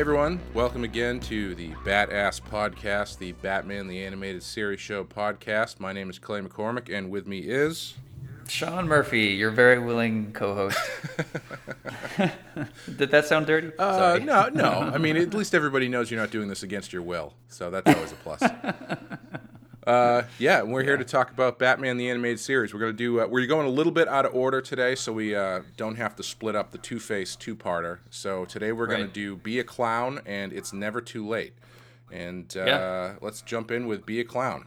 Hey everyone, welcome again to the Badass Podcast, the Batman the Animated Series Show podcast. My name is Clay McCormick, and with me is. Sean Murphy, your very willing co-host. Did that sound dirty? Uh, no, no. I mean, at least everybody knows you're not doing this against your will, so that's always a plus. Uh, yeah, we're here to talk about Batman the Animated Series. We're gonna do. Uh, we're going a little bit out of order today, so we uh, don't have to split up the Two Face two-parter. So today we're gonna do Be a Clown and It's Never Too Late. And uh, Yeah. let's jump in with Be a Clown.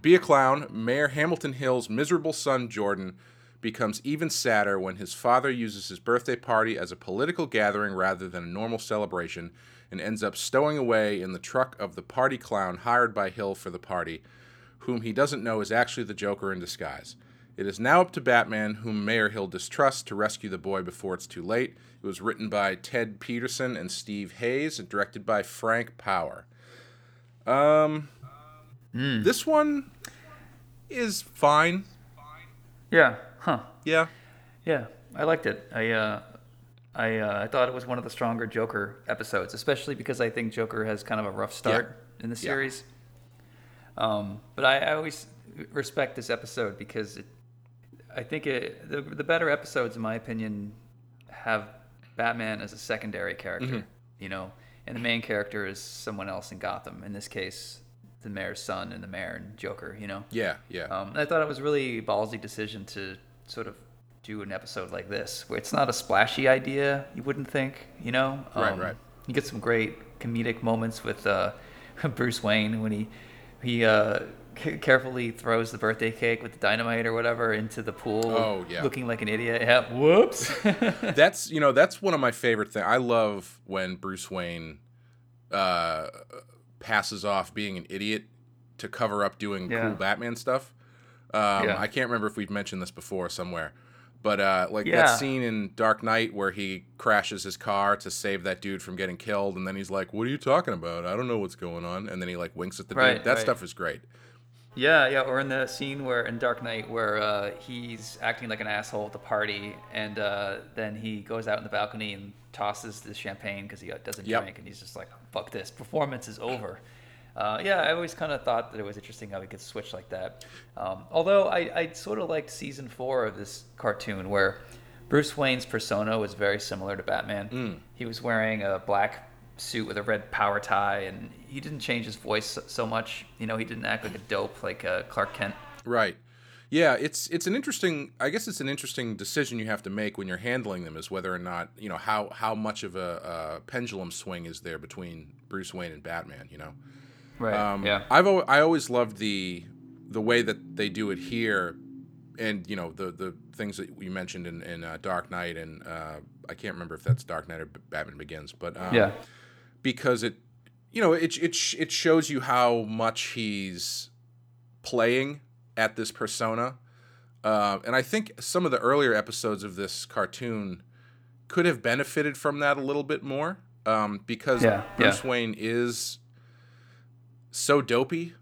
Be a Clown, Mayor Hamilton Hill's miserable son Jordan becomes even sadder when his father uses his birthday party as a political gathering rather than a normal celebration and ends up stowing away in the truck of the party clown hired by Hill for the party, whom he doesn't know is actually the Joker in disguise. It is now up to Batman, whom Mayor Hill distrusts, to rescue the boy before it's too late. It was written by Ted Pedersen and Steve Hayes and directed by Frank Paur. Um, this one is fine. Yeah. Huh. Yeah. Yeah. I liked it. I uh, I uh, I thought it was one of the stronger Joker episodes, especially because I think Joker has kind of a rough start in the Yeah. series. Um, but I, I always respect this episode because it, I think it, the the better episodes, in my opinion, have Batman as a secondary character. You know, and the main character is someone else in Gotham. In this case, the mayor's son and the mayor and Joker. You know. Yeah. Yeah. Um, I thought it was a really ballsy decision to sort of do an episode like this, where it's not a splashy idea. You wouldn't think, you know. Right, Um, right. You get some great comedic moments with uh, Bruce Wayne when he he uh, c- carefully throws the birthday cake with the dynamite or whatever into the pool. Oh, yeah. Looking like an idiot. Yeah. Whoops. that's you know that's one of my favorite things. I love when Bruce Wayne uh, passes off being an idiot to cover up doing Yeah. cool Batman stuff. Um, Yeah. I can't remember if we've mentioned this before somewhere, but uh, like Yeah. that scene in Dark Knight where he crashes his car to save that dude from getting killed, and then he's like, "What are you talking about? I don't know what's going on," and then he like winks at the Right, dude. That right. stuff is great. Yeah, yeah, or in the scene where in Dark Knight where uh, he's acting like an asshole at the party, and uh, then he goes out in the balcony and tosses the champagne because he uh, doesn't Yep. drink, and he's just like, "Fuck this, performance is over." Uh, yeah, I always kind of thought that it was interesting how he could switch like that. Um, although I, I sort of liked season four of this cartoon where Bruce Wayne's persona was very similar to Batman. He was wearing a black suit with a red power tie, and he didn't change his voice so- much. You know, he didn't act like a dope like uh, Clark Kent. Right. Yeah, it's it's an interesting. I guess it's an interesting decision you have to make when you're handling them, is whether or not you know how how much of a, a pendulum swing is there between Bruce Wayne and Batman. You know. Right. Um, yeah. I've al- I always loved the the way that they do it here, and you know the the things that you mentioned in, in uh, Dark Knight, and uh, I can't remember if that's Dark Knight or Batman Begins, but um, yeah. Because it you know it it it shows you how much he's playing at this persona uh, and i think some of the earlier episodes of this cartoon could have benefited from that a little bit more um, because Yeah, bruce yeah. wayne is so dopey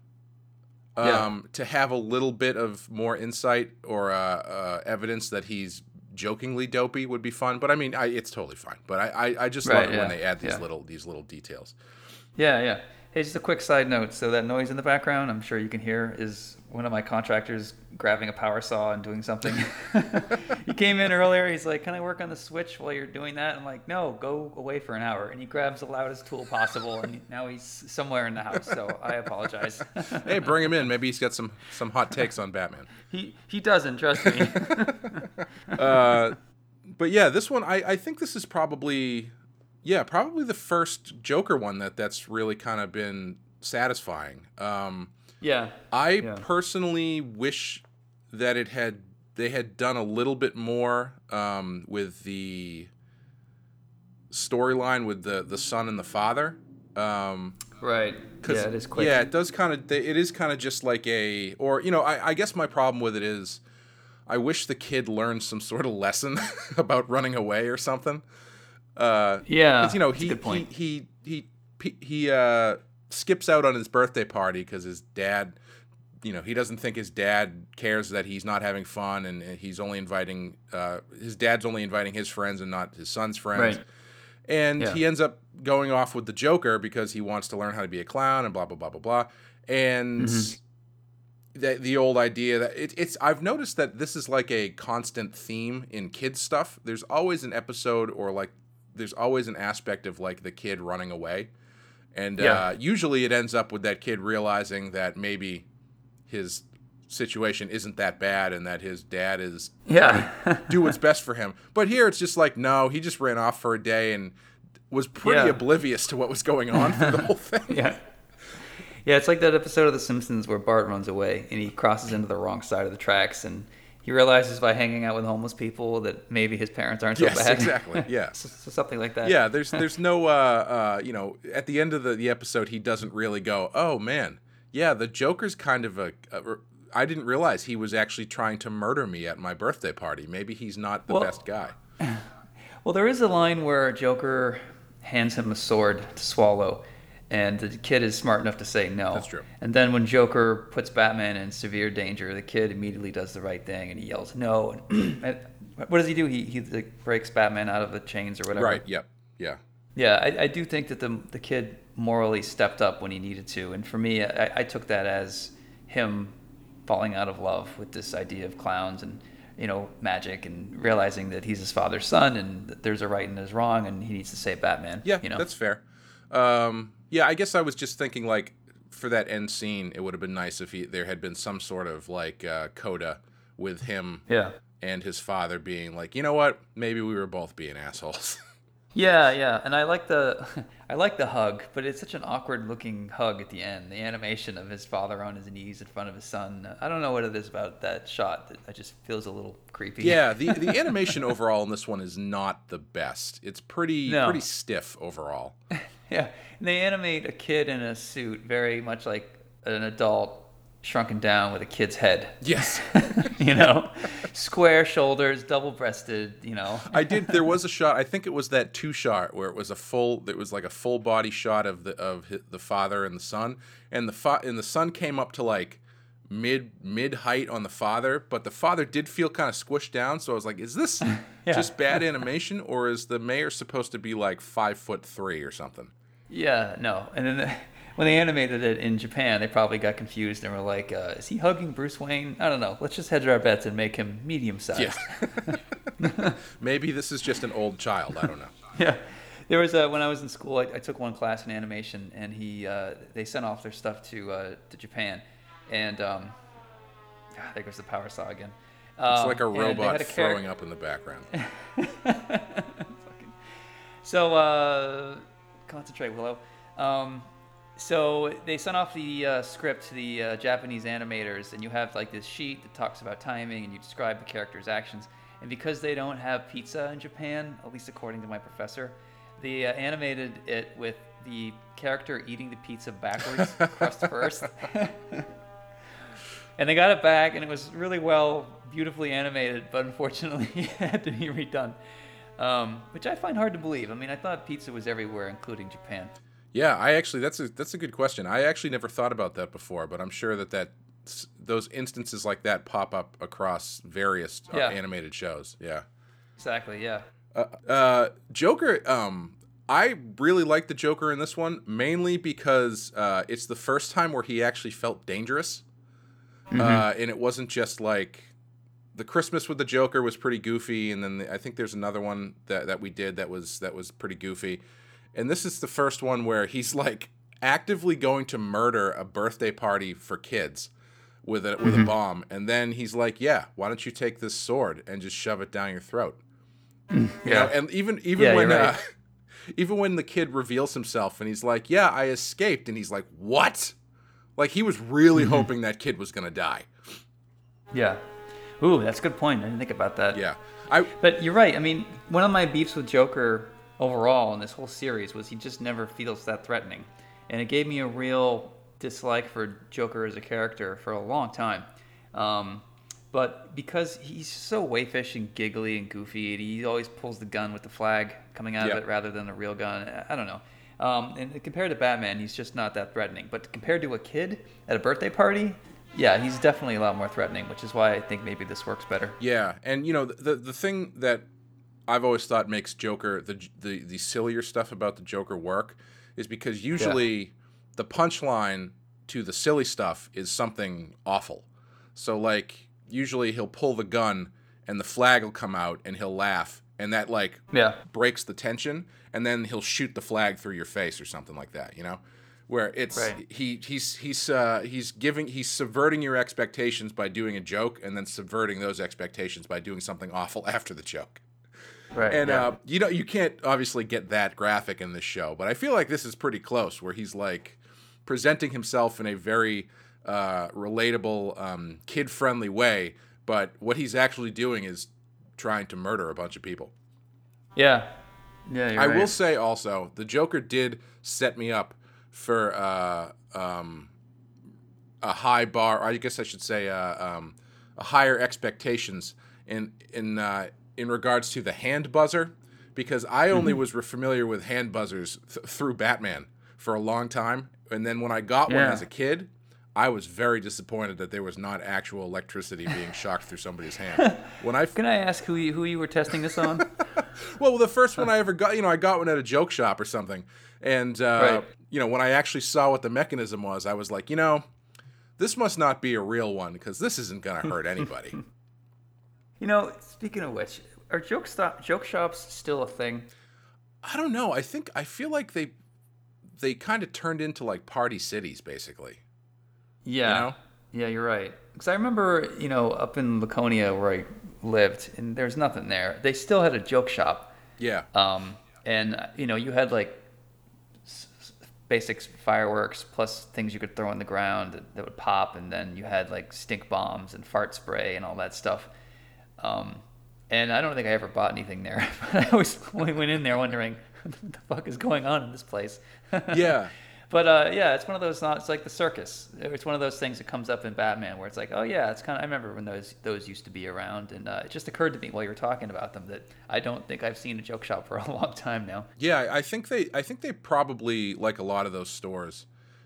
Yeah. um, to have a little bit of more insight or uh, uh, evidence that he's jokingly dopey would be fun but i mean I, it's totally fine but i i, I just Right, love it when they add these yeah. little these little details Yeah, yeah. Hey, just a quick side note. So that noise in the background, I'm sure you can hear, is one of my contractors grabbing a power saw and doing something. he came in earlier. He's like, "Can I work on the switch while you're doing that?" I'm like, "No, go away for an hour." And he grabs the loudest tool possible, and now he's somewhere in the house. So I apologize. hey bring him in maybe he's got some some hot takes on batman he he doesn't trust me. uh, but yeah, this one I, I think this is probably yeah probably the first Joker one that that's really kind of been satisfying. Um, yeah. I Yeah. personally wish that it had they had done a little bit more um, with the storyline with the the son and the father. Um, Right. Yeah, it is quick. Yeah, it does kind of. It is kind of just like a, or you know, I, I guess my problem with it is, I wish the kid learned some sort of lesson about running away or something. Uh, Yeah. 'cause, you know, he, good point. he he he he uh, skips out on his birthday party because his dad, you know, he doesn't think his dad cares that he's not having fun, and, and he's only inviting uh, his dad's only inviting his friends and not his son's friends. Right. And Yeah. he ends up going off with the Joker because he wants to learn how to be a clown and blah blah blah blah blah. And Mm-hmm. the the old idea that it, it's I've noticed that this is like a constant theme in kids stuff. There's always an episode or like there's always an aspect of like the kid running away, and Yeah. uh, usually it ends up with that kid realizing that maybe his situation isn't that bad and that his dad is Yeah. do what's best for him. But here it's just like no, he just ran off for a day and was pretty Yeah. oblivious to what was going on for the whole thing. yeah. Yeah, it's like that episode of The Simpsons where Bart runs away and he crosses into the wrong side of the tracks and he realizes by hanging out with homeless people that maybe his parents aren't so Yes, bad. exactly. Yeah. so, so something like that. yeah there's there's no uh uh you know at the end of the, the episode he doesn't really go oh man yeah the joker's kind of a, a i didn't realize he was actually trying to murder me at my birthday party maybe he's not the Well- best guy Well, there is a line where Joker hands him a sword to swallow, and the kid is smart enough to say no. That's true. And then when Joker puts Batman in severe danger, the kid immediately does the right thing and he yells no. And, what does he do? He he like, breaks Batman out of the chains or whatever. right yep yeah Yeah, I, I do think that the the kid morally stepped up when he needed to, and for me, I, I took that as him falling out of love with this idea of clowns and you know magic, and realizing that he's his father's son, and that there's a right and there's wrong, and he needs to save Batman. yeah you know. that's fair um yeah i guess i was just thinking like for that end scene it would have been nice if he, there had been some sort of like uh coda with him yeah. and his father being like you know what maybe we were both being assholes Yeah, yeah, and I like the I like the hug, but it's such an awkward looking hug at the end. The animation of his father on his knees in front of his son. I don't know what it is about that shot that just feels a little creepy. Yeah, the the animation overall in this one is not the best. It's pretty No. pretty stiff overall. Yeah, and they animate a kid in a suit very much like an adult shrunken down with a kid's head. Yes. you know, square shoulders, double breasted. You know. I did there was a shot, I think it was that two shot where it was a full it was like a full body shot of the of the father and the son and the fa- and the son came up to like mid mid height on the father, but the father did feel kind of squished down, so I was like is this Yeah. just bad animation or is the mayor supposed to be like 5 foot 3 or something? Yeah, no. And then the, when they animated it in Japan, they probably got confused and were like, uh, "Is he hugging Bruce Wayne?" I don't know. Let's just hedge our bets and make him medium sized. Yeah. Maybe this is just an old child, I don't know. yeah. There was a, when I was in school, I, I took one class in animation, and he uh, they sent off their stuff to uh, to Japan, and um, ah, there goes the power saw again. It's Um, like a robot a char- throwing up in the background. So uh, concentrate, Willow. Um, so they sent off the uh, script to the uh, Japanese animators, and you have like this sheet that talks about timing, and you describe the character's actions. And because they don't have pizza in Japan, at least according to my professor, they uh, animated it with the character eating the pizza backwards, crust first. and they got it back, and it was really well, beautifully animated, but unfortunately, it had to be redone. Um, which I find hard to believe. I mean, I thought pizza was everywhere, including Japan. Yeah, I actually that's a that's a good question. I actually never thought about that before, but I'm sure that that those instances like that pop up across various uh, Yeah. animated shows. Yeah. Exactly. Yeah. Uh, uh, Joker. Um, I really like the Joker in this one mainly because uh, it's the first time where he actually felt dangerous, uh, and it wasn't just like the Christmas with the Joker was pretty goofy, and then the, I think there's another one that, that we did that was that was pretty goofy, and this is the first one where he's like actively going to murder a birthday party for kids with a with a bomb, and then he's like, "Yeah, why don't you take this sword and just shove it down your throat?" You know, and even even Yeah, when you're uh, even when the kid reveals himself and he's like, "Yeah, I escaped," and he's like, "What?" Like he was really Mm-hmm. hoping that kid was gonna die. Yeah. Ooh, that's a good point. I didn't think about that. Yeah, I But you're right. I mean, one of my beefs with Joker overall in this whole series was he just never feels that threatening. And it gave me a real dislike for Joker as a character for a long time. Um, but because he's so wayfish and giggly and goofy, and he always pulls the gun with the flag coming out Yep. of it rather than the real gun. I don't know. Um, and compared to Batman, he's just not that threatening. But compared to a kid at a birthday party, yeah, he's definitely a lot more threatening, which is why I think maybe this works better. Yeah, and you know the the thing that I've always thought makes Joker the the the sillier stuff about the Joker work is because usually the punchline to the silly stuff is something awful. So like usually he'll pull the gun and the flag will come out and he'll laugh and that like Yeah. breaks the tension and then he'll shoot the flag through your face or something like that, you know? Where it's Right. he he's he's uh, he's giving he's subverting your expectations by doing a joke and then subverting those expectations by doing something awful after the joke. Right. And yeah. uh, you know you can't obviously get that graphic in this show, but I feel like this is pretty close where he's like presenting himself in a very uh, relatable, um, kid-friendly way, but what he's actually doing is trying to murder a bunch of people. Yeah. Yeah, I right. will say also, the Joker did set me up for uh, um, a high bar. Or I guess I should say uh, um, a higher expectations in in uh, in regards to the hand buzzer, because I only Mm-hmm. was re- familiar with hand buzzers th- through Batman for a long time, and then when I got one Yeah. as a kid. I was very disappointed that there was not actual electricity being shocked through somebody's hand. When I Can I ask who you, who you were testing this on? well, the first one I ever got, you know, I got one at a joke shop or something, and uh, Right. you know, when I actually saw what the mechanism was, I was like, you know, this must not be a real one because this isn't gonna hurt anybody. you know, speaking of which, are joke stop joke shops still a thing? I don't know. I think I feel like they they kind of turned into like party cities, basically. Yeah. know? Yeah, you're right. Because I remember, you know, up in Laconia where I lived, and there's nothing there. They still had a joke shop. Yeah. Um, and, uh, you know, you had like basic fireworks plus things you could throw on the ground that, that would pop. And then you had like stink bombs and fart spray and all that stuff. Um, and I don't think I ever bought anything there. But I always went in there wondering what the fuck is going on in this place. yeah. But uh, yeah, it's one of those. It's like the circus. It's one of those things that comes up in Batman, where it's like, oh yeah, it's kind of. I remember when those those used to be around, and uh, it just occurred to me while you were talking about them that I don't think I've seen a joke shop for a long time now. Yeah, I think they I think they probably like a lot of those stores,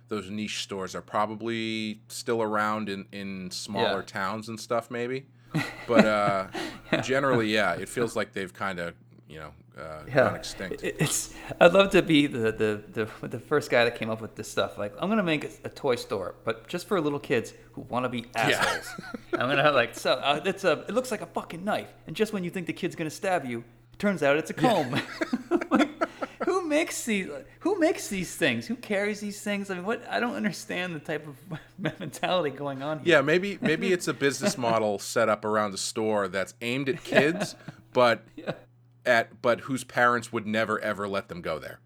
those niche stores are probably still around in in smaller Yeah. towns and stuff maybe. But uh generally yeah, it feels like they've kind of, you know, uh, gone extinct. It's. I'd love to be the, the the the first guy that came up with this stuff. Like, I'm gonna make a, a toy store, but just for little kids who want to be assholes. I'm gonna have like, so uh, it's a. It looks like a fucking knife, and just when you think the kid's gonna stab you, it turns out it's a comb. like, who makes these? Who makes these things? Who carries these things? I mean, what? I don't understand the type of mentality going on here. Yeah, maybe maybe it's a business model set up around a store that's aimed at kids, but at but whose parents would never ever let them go there.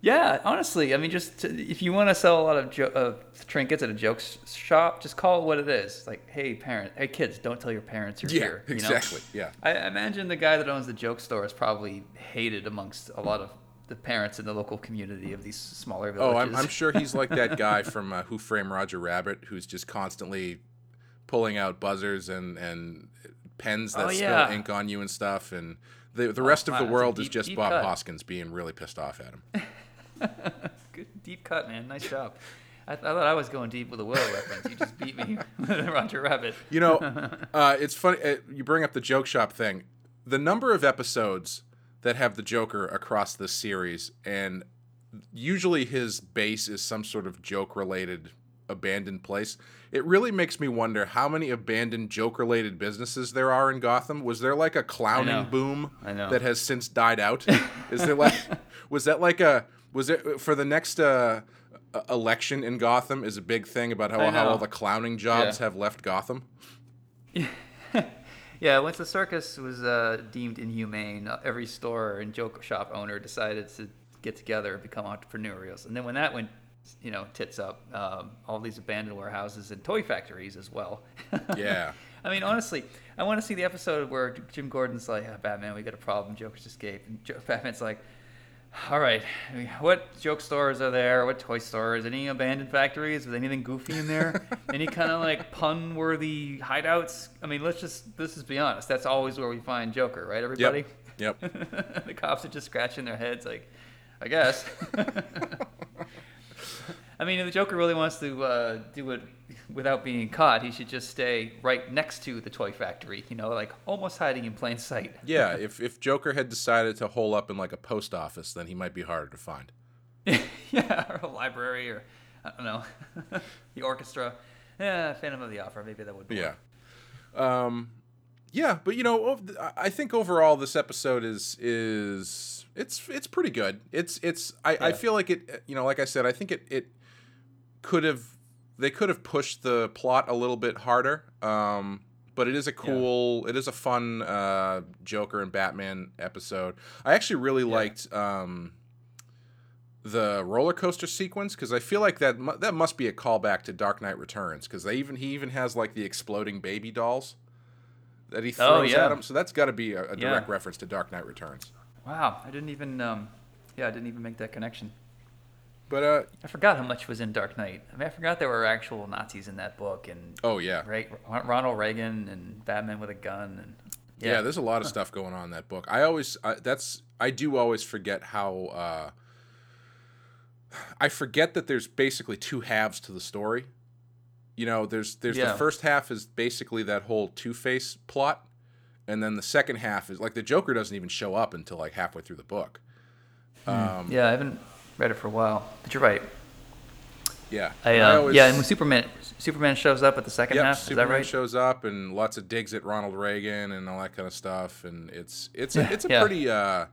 Yeah, honestly, I mean, just to, if you want to sell a lot of jo- uh, trinkets at a joke shop, just call it what it is. Like, hey, parent, hey, kids, don't tell your parents you're Yeah, here. you know? exactly. Yeah. I I imagine the guy that owns the joke store is probably hated amongst a lot of the parents in the local community of these smaller Oh, villages. I'm, I'm sure he's like that guy from uh, Who Framed Roger Rabbit, who's just constantly pulling out buzzers and and pens that Oh, spill ink on you and stuff. And the the rest of wow, the that's a world is just Bob cut. Hoskins being really pissed off at him. Good deep cut, man. Nice job. I, I thought I was going deep with a Willow reference. You just beat me with Roger Rabbit. You know, uh, it's funny. Uh, you bring up the joke shop thing. The number of episodes that have the Joker across this series, and usually his base is some sort of joke related abandoned place. It really makes me wonder how many abandoned joke related businesses there are in Gotham. Was there like a clowning know. boom I that has since died out? Is there like was that like a was it for the next uh, election in Gotham is a big thing about how, how all the clowning jobs Yeah. have left Gotham? Yeah, once the circus was uh, deemed inhumane, uh, every store and joke shop owner decided to get together and become entrepreneurial. And then when that went, you know, tits up, um, all these abandoned warehouses and toy factories as well. Yeah. I mean, honestly, I want to see the episode where Jim Gordon's like, "Ah, "Batman, we got a problem. Joker's escaped," and jo- Batman's like, "All right, what joke stores are there? What toy stores? Any abandoned factories? Was anything goofy in there? Any kind of like pun-worthy hideouts? I mean, let's just let's just be honest. That's always where we find Joker, right? Everybody. Yep. Yep. the cops are just scratching their heads, like, I guess. I mean, if the Joker really wants to uh, do it without being caught, he should just stay right next to the toy factory. You know, like almost hiding in plain sight. Yeah, if if Joker had decided to hole up in like a post office, then he might be harder to find. yeah, or a library, or I don't know, the orchestra. Yeah, Phantom of the Opera. Maybe that would. Be Yeah. Um, yeah, but you know, I- I think overall this episode is is it's it's pretty good. It's it's I, I feel like it. You know, like I said, I think it it could have they could have pushed the plot a little bit harder. Um, but it is a cool, it is a fun uh, Joker and Batman episode. I actually really liked um, the roller coaster sequence because I feel like that mu- that must be a callback to Dark Knight Returns because they even he even has like the exploding baby dolls that he throws Oh, yeah. at him. So that's got to be a, a Yeah. direct reference to Dark Knight Returns. Wow, I didn't even. Um, yeah, I didn't even make that connection. But uh, I forgot how much was in Dark Knight. I mean, I forgot there were actual Nazis in that book, and oh yeah. Re- Ronald Reagan and Batman with a gun, and Yeah, there's a lot of stuff going on in that book. I always I, that's I do always forget how uh, I forget that there's basically two halves to the story. You know, there's there's Yeah. the first half is basically that whole Two Face plot, and then the second half is like the Joker doesn't even show up until like halfway through the book. Um, yeah, I haven't read it for a while, but you're right. yeah, I, I uh, always- yeah, and when Superman Superman shows up at the second Yep, half, Superman is that right? shows up and lots of digs at Ronald Reagan and all that kind of stuff, and it's it's a, it's a yeah. pretty. Uh,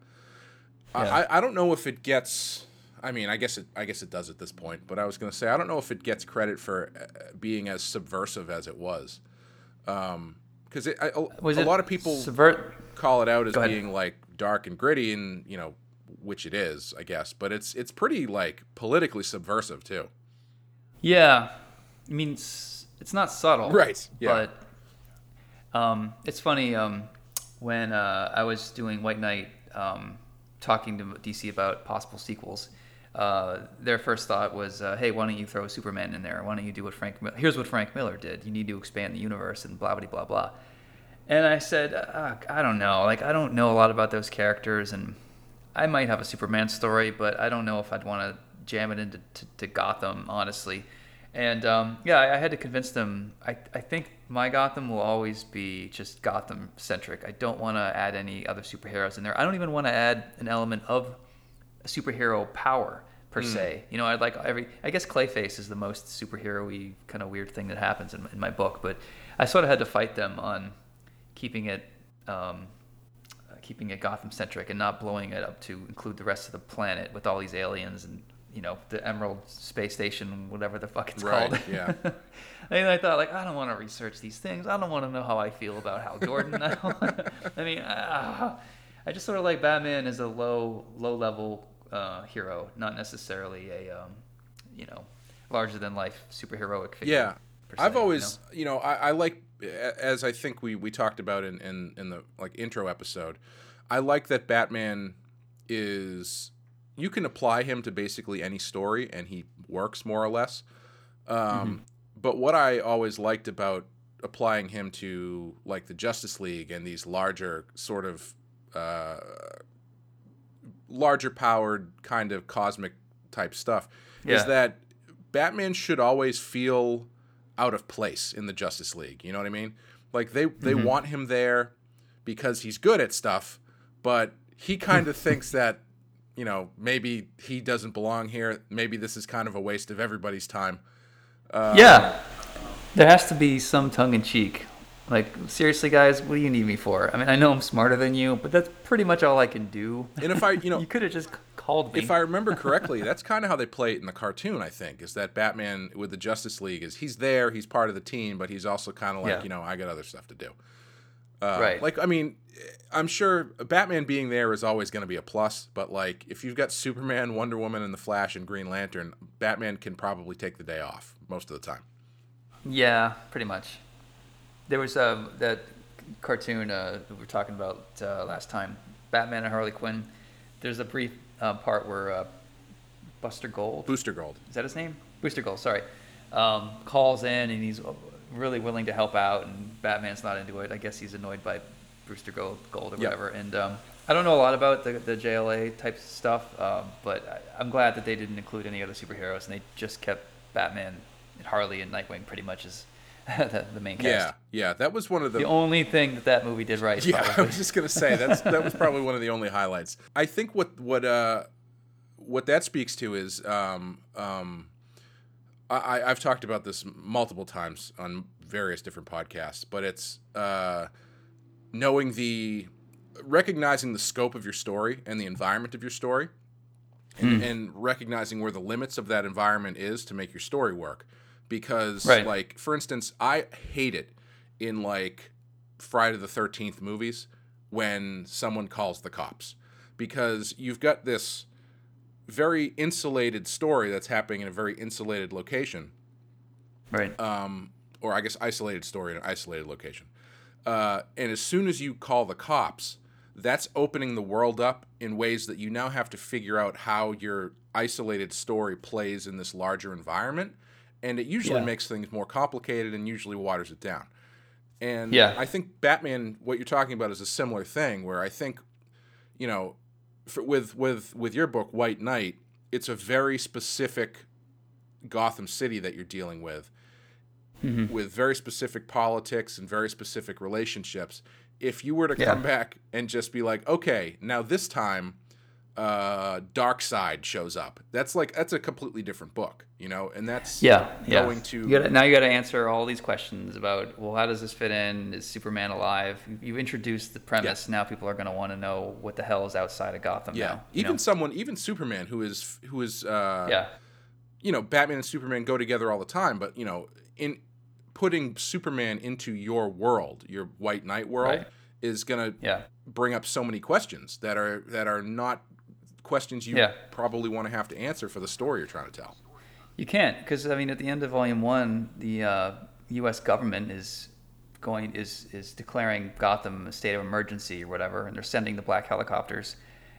I Yeah. I I don't know if it gets. I mean, I guess it I guess it does at this point, but I was gonna say I don't know if it gets credit for uh, being as subversive as it was, because it I, a, a it lot of people subvert? call it out as being like dark and gritty, and you know, which it is, I guess, but it's it's pretty like politically subversive too. Yeah, I mean it's, it's not subtle, Right, yeah. But um, it's funny um, when uh, I was doing White Knight, um, talking to DC about possible sequels. Uh, their first thought was, uh, "Hey, why don't you throw Superman in there? Why don't you do what Frank? Mil- Here's what Frank Miller did. You need to expand the universe and blah blah blah blah." And I said, uh, "I don't know. Like, I don't know a lot about those characters, and I might have a Superman story, but I don't know if I'd want to jam it into to, to Gotham, honestly." And um, yeah, I, I had to convince them. I, I think my Gotham will always be just Gotham centric. I don't want to add any other superheroes in there. I don't even want to add an element of a superhero power per se. You know, I'd like every. I guess Clayface is the most superhero-y kind of weird thing that happens in, in my book, but I sort of had to fight them on keeping it. Um, keeping it Gotham centric and not blowing it up to include the rest of the planet with all these aliens and you know the Emerald Space Station, whatever the fuck it's Right, called. yeah. and I thought like I don't want to research these things. I don't want to know how I feel about Hal Jordan. I, wanna, I mean, ah, I just sort of like Batman as a low low level uh, hero, not necessarily a um, you know larger than life superheroic figure. Yeah, I've you always, know? you know, I, I like as I think we we talked about in, in in the like intro episode. I like that Batman is you can apply him to basically any story and he works more or less. Um, Mm-hmm. But what I always liked about applying him to like the Justice League and these larger sort of uh, larger powered kind of cosmic type stuff is that Batman should always feel out of place in the Justice League. You know what I mean? Like they they Mm-hmm. want him there because he's good at stuff, but he kind of thinks that you know maybe he doesn't belong here. Maybe this is kind of a waste of everybody's time. yeah, there has to be some tongue in cheek. Like seriously, guys, what do you need me for? I mean, I know I'm smarter than you, but that's pretty much all I can do. And if I, you know, you could have just called me. if I remember correctly, that's kind of how they play it in the cartoon. I think is that Batman with the Justice League is he's there, he's part of the team, but he's also kind of like Yeah. you know I got other stuff to do. Uh, Right. Like I mean, I'm sure Batman being there is always going to be a plus, but like if you've got Superman, Wonder Woman, and the Flash and Green Lantern, Batman can probably take the day off most of the time. yeah, pretty much. there was um, that cartoon uh, we were talking about uh, last time, Batman and Harley Quinn. There's a brief uh, part where uh, Buster Gold Booster Gold. is that his name? Booster Gold, sorry. Um, calls in and he's really willing to help out, and Batman's not into it. I guess he's annoyed by Booster Gold, Gold or Yeah. whatever. And um, I don't know a lot about the, the JLA type stuff, um, but I, I'm glad that they didn't include any other superheroes and they just kept Batman, and Harley, and Nightwing pretty much as the, the main cast. Yeah, yeah. That was one of the. The only thing that that movie did right. yeah, I was just gonna say that's that was probably one of the only highlights. I think what what uh what that speaks to is um um I I've talked about this multiple times on various different podcasts, but it's uh knowing the recognizing the scope of your story and the environment of your story and, and recognizing where the limits of that environment is to make your story work because Right. like for instance i hate it in like friday the 13th movies when someone calls the cops because you've got this very insulated story that's happening in a very insulated location right. um, or I guess isolated story in an isolated location. Uh, and as soon as you call the cops, that's opening the world up in ways that you now have to figure out how your isolated story plays in this larger environment. And it usually Yeah. makes things more complicated and usually waters it down. And Yeah. I think Batman, what you're talking about, is a similar thing where I think, you know, for, with with with your book White Knight, it's a very specific Gotham City that you're dealing with, Mm-hmm. with very specific politics and very specific relationships. If you were to Yeah. come back and just be like, okay, now this time, uh, Darkseid shows up. That's like that's a completely different book, you know, and that's Yeah, yeah. going to You gotta, now you got to answer all these questions about well, how does this fit in? Is Superman alive? You, introduced the premise. Now people are going to want to know what the hell is outside of Gotham. yeah. now, even know? someone, even Superman, who is who is uh, yeah, you know, Batman and Superman go together all the time, but you know, in putting Superman into your world, your White Knight world, Right. is gonna yeah, bring up so many questions that are that are not questions you Yeah. probably want to have to answer for the story you're trying to tell. you can't because I mean, at the end of Volume One, the uh, U.S. government is going is is declaring Gotham a state of emergency or whatever, and they're sending the black helicopters.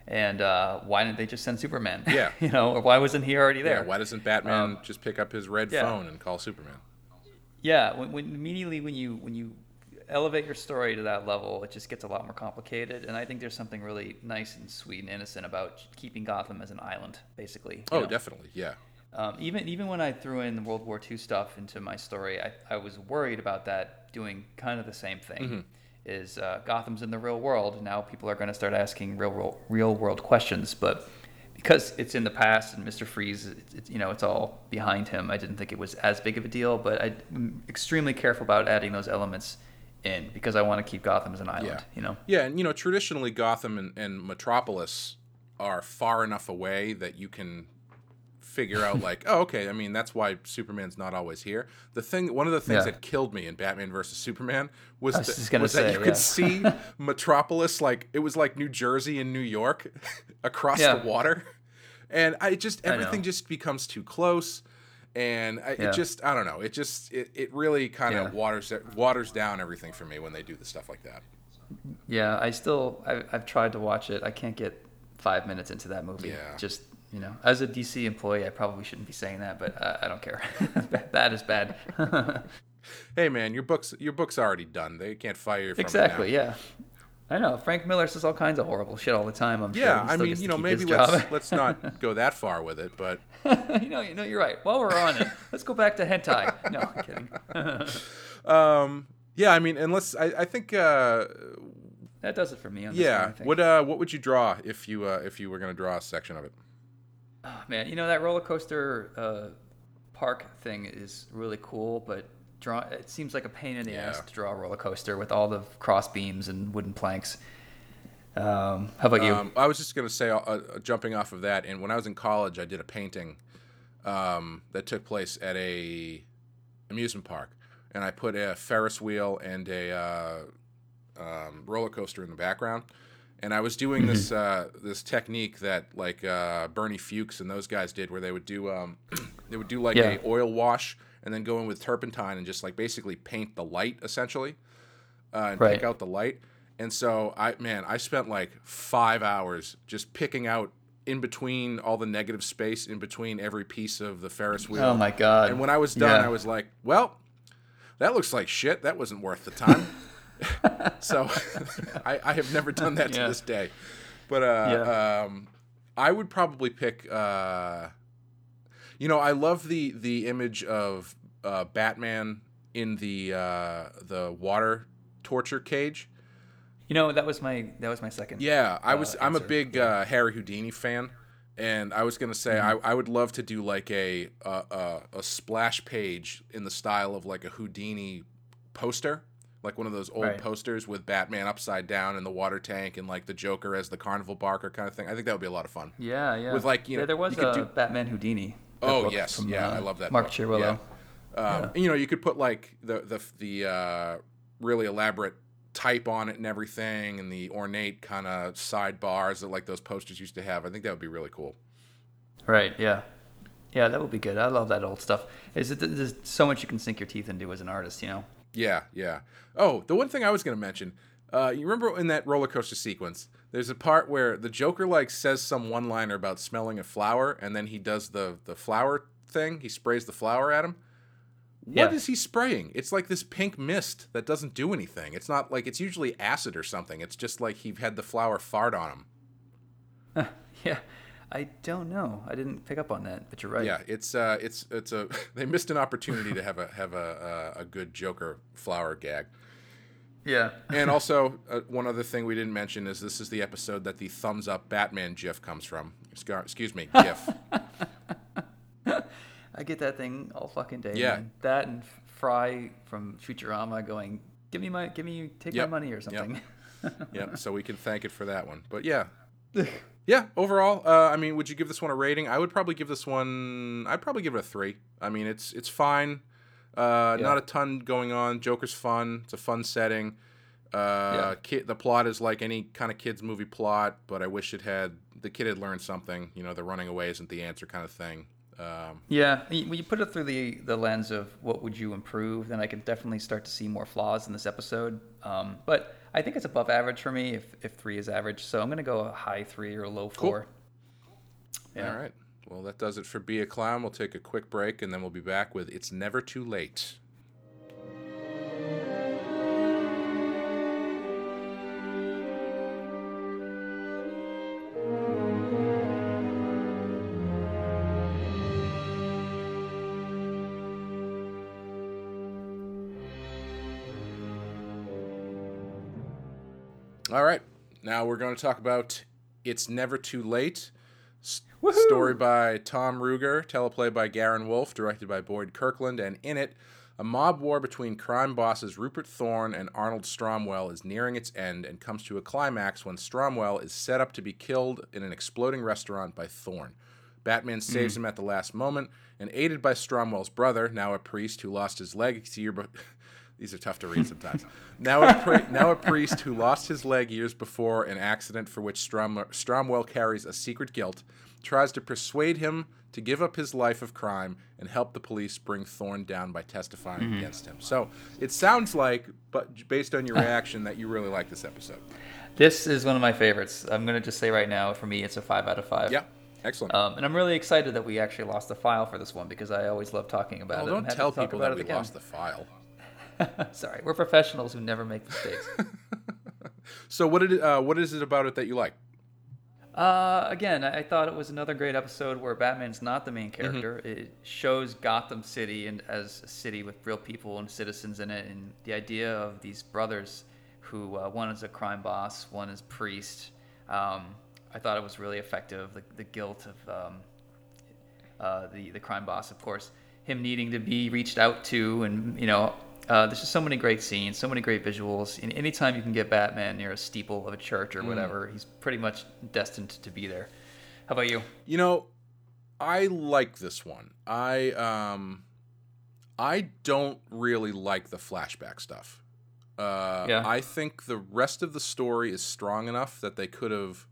And uh, why didn't they just send Superman? Yeah. you know, or why wasn't he already there? Yeah, why doesn't Batman Um, just pick up his red yeah. phone and call Superman? Yeah, when, when immediately when you when you elevate your story to that level, it just gets a lot more complicated. And I think there's something really nice and sweet and innocent about keeping Gotham as an island, basically. Oh, know? definitely, yeah. Um, even even when I threw in the World War II stuff into my story, I, I was worried about that doing kind of the same thing. Mm-hmm. Is uh, Gotham's in the real world now? People are going to start asking real world, real world questions, but because it's in the past and Mister Freeze, it's, it's, you know, it's all behind him. I didn't think it was as big of a deal, but I'm extremely careful about adding those elements in because I want to keep Gotham as an island. Yeah. You know. Yeah, and you know, traditionally Gotham and, and Metropolis are far enough away that you can figure out like, oh, okay, I mean that's why Superman's not always here. The thing one of the things Yeah. that killed me in Batman versus Superman was, was that, just gonna that you yeah. could see Metropolis like it was like New Jersey and New York across Yeah. the water. And I just everything just becomes too close. And I, Yeah. it just I don't know. It just it, it really kind of Yeah. waters waters down everything for me when they do the stuff like that. Yeah, I still I've, I've tried to watch it. I can't get five minutes into that movie. Yeah. Just you know, as a DC employee, I probably shouldn't be saying that, but uh, I don't care. that is bad. Hey man, your book's your book's already done. They can't fire you from exactly. Yeah. I know Frank Miller says all kinds of horrible shit all the time. I'm sure. Yeah, He I mean, you know, maybe let's let's not go that far with it, but you know, you know, you're right. While we're on it, let's go back to hentai. No, I'm kidding. um, yeah, I mean, unless I, I think, uh, that does it for me. On this yeah, one, what uh, what would you draw if you uh, if you were gonna draw a section of it? Oh, man, you know that roller coaster uh, park thing is really cool, but draw it seems like a pain in the Yeah. ass to draw a roller coaster with all the cross beams and wooden planks. Um, how about you? Um, I was just gonna say, uh, uh, jumping off of that, and when I was in college, I did a painting um, that took place at a amusement park, and I put a Ferris wheel and a uh, um, roller coaster in the background. And I was doing this uh, this technique that like uh, Bernie Fuchs and those guys did, where they would do um, they would do like Yeah. a oil wash, and then go in with turpentine and just like basically paint the light essentially, uh, and Right. pick out the light. And so I man, I spent like five hours just picking out in between all the negative space in between every piece of the Ferris wheel. Oh my god. And when I was done, Yeah. I was like, well, that looks like shit. That wasn't worth the time. so I, I have never done that to this day. But uh, um, I would probably pick. Uh, you know, I love the the image of uh, Batman in the uh, the water torture cage. You know, that was my that was my second. Yeah, I was. uh, I'm a big uh, Harry Houdini fan, and I was gonna say Mm-hmm. I, I would love to do like a, a a a splash page in the style of like a Houdini poster, like one of those old Right. posters with Batman upside down in the water tank and like the Joker as the carnival barker kind of thing. I think that would be a lot of fun. Yeah, yeah. With, like, you Yeah, know, there was you could a do- Batman Houdini. Oh yes, from, yeah, uh, I love that. Mark book. Chirulo. Yeah. Um, and, you know, you could put like the the the uh, really elaborate type on it and everything, and the ornate kind of sidebars that like those posters used to have. I think that would be really cool. Right. Yeah. Yeah, that would be good. I love that old stuff. Is it? There's so much you can sink your teeth into as an artist. You know. Yeah, yeah. Oh, the one thing I was going to mention, uh, you remember in that roller coaster sequence, there's a part where the Joker like says some one liner about smelling a flower, and then he does the the flower thing. He sprays the flower at him. What is Yeah. he spraying? It's like this pink mist that doesn't do anything. It's not like it's usually acid or something. It's just like he had the flower fart on him. Yeah. I don't know. I didn't pick up on that, but you're right. Yeah, it's uh, it's it's a they missed an opportunity to have a have a a, a good Joker flower gag. Yeah. And also, uh, one other thing we didn't mention is this is the episode that the thumbs up Batman GIF comes from. Scar- Excuse me, GIF. I get that thing all fucking day. Yeah. man. That and Fry from Futurama going, "Give me my, give me, take Yep. my money or Yep. something." yep. So we can thank it for that one. But yeah, yeah. Overall, uh, I mean, would you give this one a rating? I would probably give this one. I'd probably give it a three. I mean, it's it's fine. Uh, Yeah. Not a ton going on. Joker's fun. It's a fun setting. Uh, Yeah. kid, the plot is like any kind of kids movie plot, but I wish it had the kid had learned something. You know, the running away isn't the answer kind of thing. Um, Yeah, when you put it through the the lens of what would you improve, then I can definitely start to see more flaws in this episode. Um, but I think it's above average for me if, if three is average. So I'm gonna go a high three or a low four. Yeah. All right. Well, that does it for Be a Clown. We'll take a quick break and then we'll be back with It's Never Too Late. All right. Now we're going to talk about It's Never Too Late. S- story by Tom Ruegger, teleplay by Garin Wolf, directed by Boyd Kirkland, and in it, a mob war between crime bosses Rupert Thorne and Arnold Stromwell is nearing its end and comes to a climax when Stromwell is set up to be killed in an exploding restaurant by Thorne. Batman hmm. saves him at the last moment, and aided by Stromwell's brother, now a priest who lost his leg a year be- These are tough to read sometimes. now, a pri- now a priest who lost his leg years before an accident for which Strom- Stromwell carries a secret guilt, tries to persuade him to give up his life of crime and help the police bring Thorne down by testifying against him. So it sounds like, but based on your reaction, that you really like this episode. This is one of my favorites. I'm gonna just say right now, for me, it's a five out of five. Yeah, excellent. Um, and I'm really excited that we actually lost the file for this one because I always love talking about well, it. don't and tell people that we again. lost the file. Sorry, we're professionals who never make mistakes. So what did uh, what is it about it that you like? Uh, again, I I thought it was another great episode where Batman's not the main character. It shows Gotham City and as a city with real people and citizens in it, and the idea of these brothers, who uh, one is a crime boss, one is priest. Um, I thought it was really effective. The, the guilt of um, uh, the the crime boss, of course, him needing to be reached out to, and you know, uh, there's just so many great scenes, so many great visuals. And anytime you can get Batman near a steeple of a church or whatever, he's pretty much destined to be there. How about you? You know, I like this one. I um I don't really like the flashback stuff. Uh Yeah. I think the rest of the story is strong enough that they could have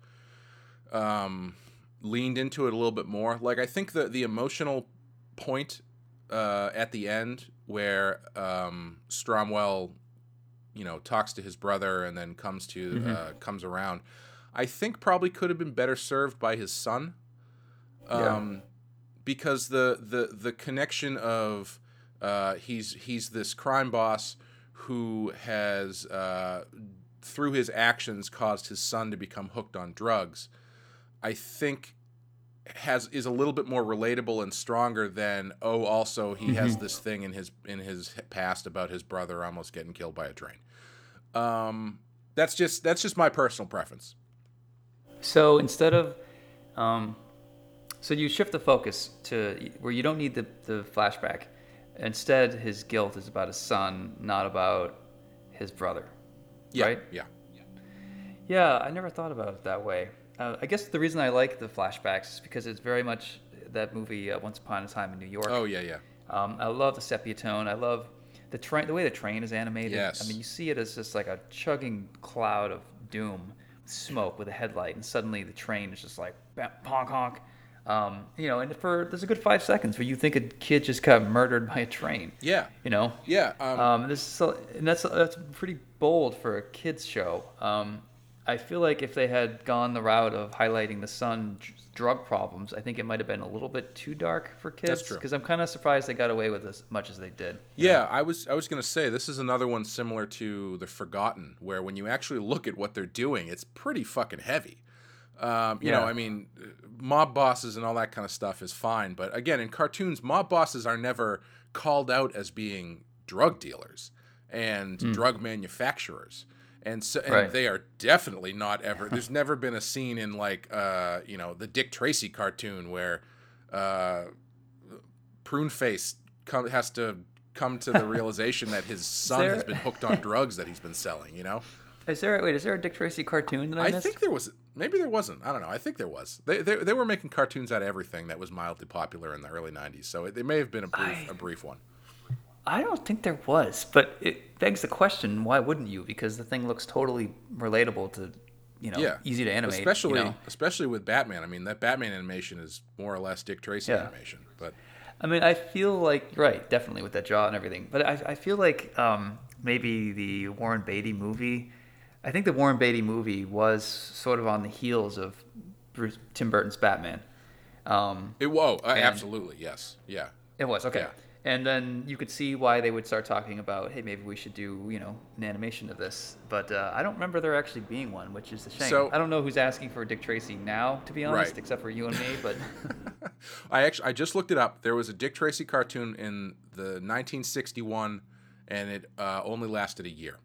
um leaned into it a little bit more. Like I think the the emotional point uh, at the end where um, Stromwell, you know, talks to his brother and then comes to uh, comes around, I think probably could have been better served by his son. Yeah. Um, because the the the connection of uh, he's he's this crime boss who has uh, through his actions caused his son to become hooked on drugs. I think has is a little bit more relatable and stronger than oh also he has this thing in his in his past about his brother almost getting killed by a train. Um, that's just that's just my personal preference. So instead of, um, so you shift the focus to where you don't need the, the flashback. Instead, his guilt is about his son, not about his brother. Yeah, Right? yeah, Yeah, I never thought about it that way. Uh, I guess the reason I like the flashbacks is because it's very much that movie uh, Once Upon a Time in New York. oh yeah, yeah. Um, I love the sepia tone. I love the train, the way the train is animated. Yes. I mean, you see it as just like a chugging cloud of doom, smoke with a headlight, and suddenly the train is just like bam, honk honk. Um, you know, and for there's a good five seconds where you think a kid just got murdered by a train. Yeah. You know. Yeah, um, Um, this is so, and that's that's pretty bold for a kids show. Um, I feel like if they had gone the route of highlighting the son dr- drug problems, I think it might have been a little bit too dark for kids. true. Because I'm kind of surprised they got away with as much as they did. Yeah, I was I was gonna say this is another one similar to the Forgotten, where when you actually look at what they're doing, it's pretty fucking heavy. Um, you know, I mean, uh, mob bosses and all that kind of stuff is fine, but again, in cartoons, mob bosses are never called out as being drug dealers and drug manufacturers. And so, and Right. they are definitely not ever. There's never been a scene in like, uh, you know, the Dick Tracy cartoon where uh, Prune Face come, has to come to the realization that his son there- has been hooked on drugs that he's been selling. You know, Is there wait? Is there a Dick Tracy cartoon that I, I missed? think there was. Maybe there wasn't. I don't know. I think there was. They they, they were making cartoons out of everything that was mildly popular in the early '90s. So it, it may have been a brief I- a brief one. I don't think there was, but it begs the question: Why wouldn't you? Because the thing looks totally relatable to, you know, Yeah, easy to animate. especially you know? especially with Batman. I mean, that Batman animation is more or less Dick Tracy Yeah. animation. But I mean, I feel like right, definitely with that jaw and everything. But I, I feel like um, maybe the Warren Beatty movie. I think the Warren Beatty movie was sort of on the heels of Bruce, Tim Burton's Batman. Um, it whoa, uh, absolutely yes, yeah. it was okay. Yeah. And then you could see why they would start talking about, hey, maybe we should do, you know, an animation of this. But uh, I don't remember there actually being one, which is a shame. So- I don't know who's asking for Dick Tracy now, to be honest, Right. except for you and me. But I actually I just looked it up. There was a Dick Tracy cartoon in the 1961, and it uh, only lasted a year.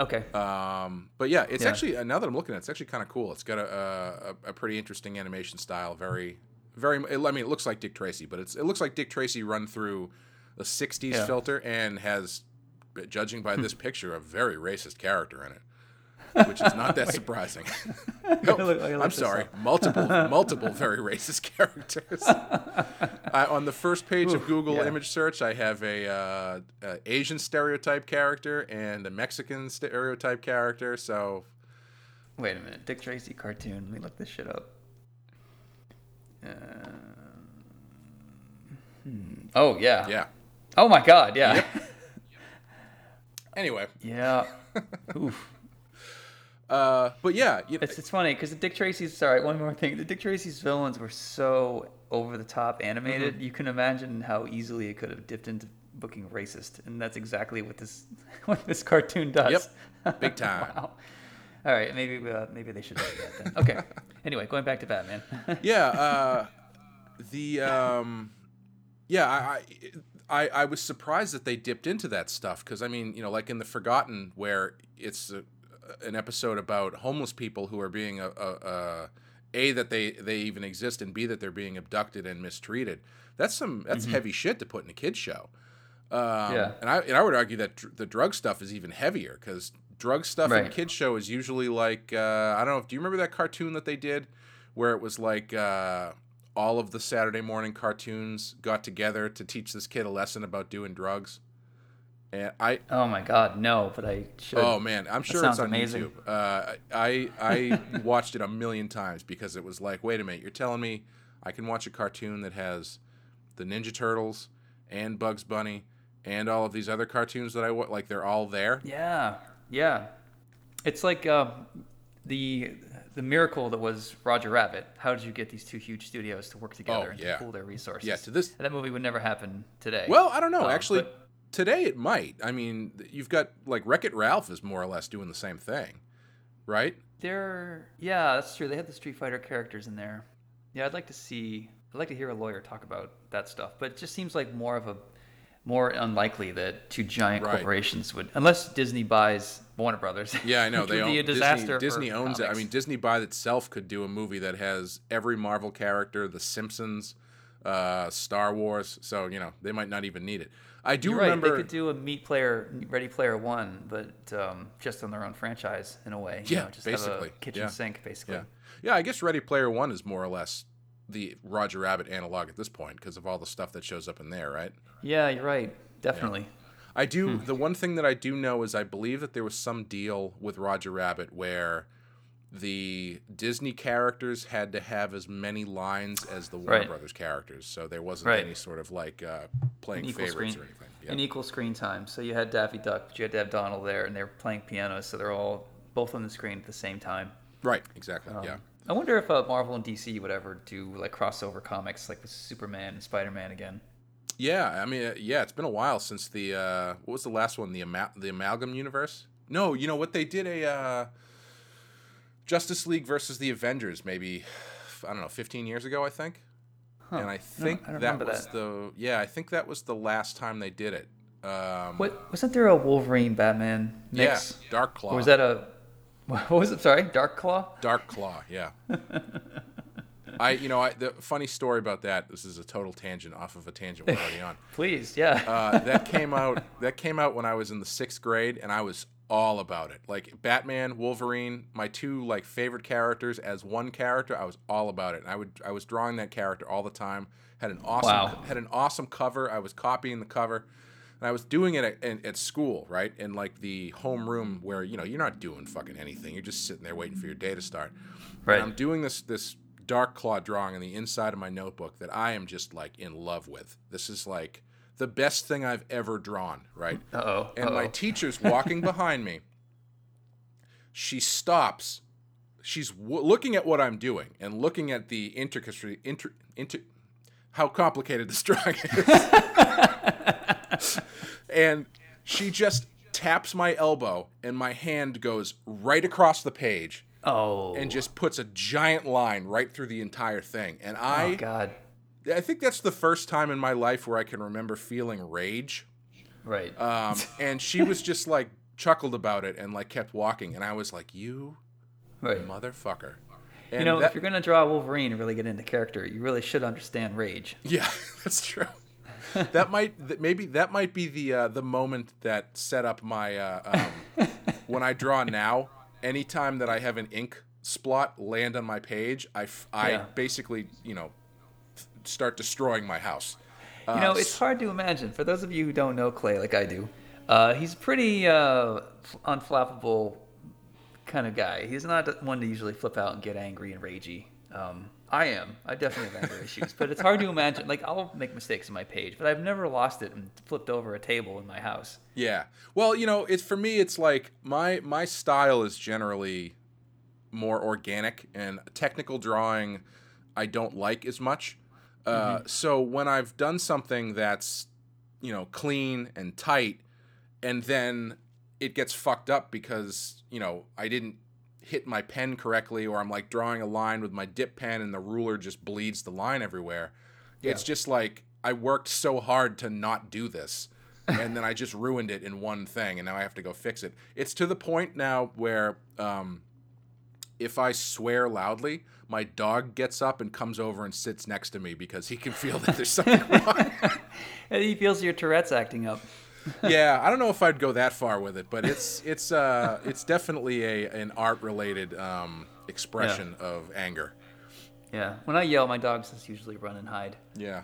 okay, Um, but yeah, it's Yeah. actually uh, now that I'm looking at it, it's actually kind of cool. It's got a, a a pretty interesting animation style. Very very. I mean, it looks like Dick Tracy, but it's it looks like Dick Tracy run through a 60s Yeah. filter and has, judging by this picture, a very racist character in it, which is not that surprising. No, Look, I looked I'm sorry, multiple multiple very racist characters. I, on the first page of Google yeah. image search, I have a, uh, a Asian stereotype character and a Mexican stereotype character. So wait a minute, Dick Tracy cartoon. Let me look this shit up. Uh, hmm. Oh yeah. yeah. Oh my God. Yeah. Anyway, yeah. Oof. uh, but yeah, you It's, it's funny because the Dick Tracy's sorry one more thing the Dick Tracy's villains were so over the top animated Mm-hmm. you can imagine how easily it could have dipped into booking racist and that's exactly what this what this cartoon does. Yep. Big time. wow. All right, maybe uh, maybe they should do that then. Okay. anyway, going back to Batman. yeah, uh, the um, yeah, I, I I I was surprised that they dipped into that stuff because I mean, you know, like in the Forgotten, where it's a, an episode about homeless people who are being a, a, a a that they they even exist and b that they're being abducted and mistreated. That's some that's heavy shit to put in a kids show. Um, Yeah. and I and I would argue that dr- the drug stuff is even heavier because drug stuff in a Right. kids show is usually like uh, I don't know. Do you remember that cartoon that they did where it was like uh, all of the Saturday morning cartoons got together to teach this kid a lesson about doing drugs? And I oh my God, no! But I should. oh man, I'm sure it's on amazing. YouTube. Uh, I I watched it a million times because it was like, wait a minute, you're telling me I can watch a cartoon that has the Ninja Turtles, and Bugs Bunny, and all of these other cartoons that I wa- like. They're all there. Yeah, yeah. It's like uh, the the miracle that was Roger Rabbit. How did you get these two huge studios to work together Oh, and yeah. to pool their resources? Yeah, to this- And that movie would never happen today. Well, I don't know. Um, Actually, but- today it might. I mean, you've got like Wreck It Ralph is more or less doing the same thing, right? They're yeah, that's true. They had the Street Fighter characters in there. Yeah, I'd like to see. I'd like to hear a lawyer talk about that stuff. But it just seems like more of a more unlikely that two giant Right. corporations would, unless Disney buys Warner Brothers. Yeah, I know they own be a disaster. Disney. Disney owns it. I mean, Disney by itself could do a movie that has every Marvel character, The Simpsons, uh, Star Wars. So you know they might not even need it. I do You're right. remember. They could do a Meat Player, Ready Player One, but um, just on their own franchise in a way. you Yeah, know, just basically, a kitchen yeah. sink, basically. yeah, yeah. I guess Ready Player One is more or less the Roger Rabbit analog at this point because of all the stuff that shows up in there, right? Yeah, you're right. Definitely. I do. The one thing that I do know is I believe that there was some deal with Roger Rabbit where the Disney characters had to have as many lines as the Warner Right. Brothers characters, so there wasn't Right. any sort of like uh, playing favorites screen. or anything. Yeah. An equal screen time. So you had Daffy Duck, but you had to have Donald there, and they were playing piano, so they're all both on the screen at the same time. right. Exactly. Um, yeah. I wonder if uh, Marvel and DC would ever do like crossover comics, like with Superman and Spider Man again. Yeah. I mean, uh, yeah. It's been a while since the uh, what was the last one? The ama- the amalgam universe. No, you know what they did a uh, Justice League versus the Avengers maybe I don't know 15 years ago I think. Huh. and I think I that was that. the yeah I think that was the last time they did it. Um, What wasn't there a Wolverine Batman mix? Yeah, Dark Claw. Or was that a what was it? Sorry, Dark Claw. Dark Claw? Yeah. I you know I, the funny story about that. This is a total tangent off of a tangent we're already on. Please, yeah. Uh, that came out that came out when I was in the sixth grade, and I was all about it. Like Batman, Wolverine, my two like favorite characters as one character. I was all about it. And I would I was drawing that character all the time. Had an awesome Wow. had an awesome cover. I was copying the cover. And I was doing it at, at, at school, right? In like the homeroom where you know you're not doing fucking anything. You're just sitting there waiting for your day to start. Right. And I'm doing this this dark claw drawing on the inside of my notebook that I am just like in love with. This is like the best thing I've ever drawn, right? Uh oh. And my teacher's walking behind me. She stops. She's w- looking at what I'm doing and looking at the intricacy, inter, inter, how complicated this drawing is. and she just taps my elbow, and my hand goes right across the page oh. and just puts a giant line right through the entire thing. And oh I, God. I think that's the first time in my life where I can remember feeling rage. Right. Um, and she was just like chuckled about it and like kept walking, and I was like, "You right. motherfucker!" And You know, that- if you're gonna draw Wolverine and really get into character, you really should understand rage. yeah, that's true. that might that maybe that might be the uh, the moment that set up my uh, um, when I draw now. Anytime that I have an ink splot land on my page, I, f- I Yeah. basically you know start destroying my house. You know, Uh, it's hard to imagine. For those of you who don't know Clay like I do, uh, he's a pretty uh, unflappable kind of guy. He's not one to usually flip out and get angry and ragey. Um, I am. I definitely have anger issues, but it's hard to imagine. Like I'll make mistakes in my page, but I've never lost it and flipped over a table in my house. Yeah. Well, you know, it's for me. It's like my my style is generally more organic and technical drawing. I don't like as much. Uh, So when I've done something that's you know clean and tight, and then it gets fucked up because you know I didn't hit my pen correctly, or I'm like drawing a line with my dip pen and the ruler just bleeds the line everywhere. It's just like I worked so hard to not do this, and then I just ruined it in one thing, and now I have to go fix it. It's to the point now where um, if I swear loudly, my dog gets up and comes over and sits next to me because he can feel that there's something wrong. And he feels your Tourette's acting up. Yeah, I don't know if I'd go that far with it, but it's it's uh it's definitely a an art related um, expression of anger. Yeah. When I yell, my dogs just usually run and hide, Yeah.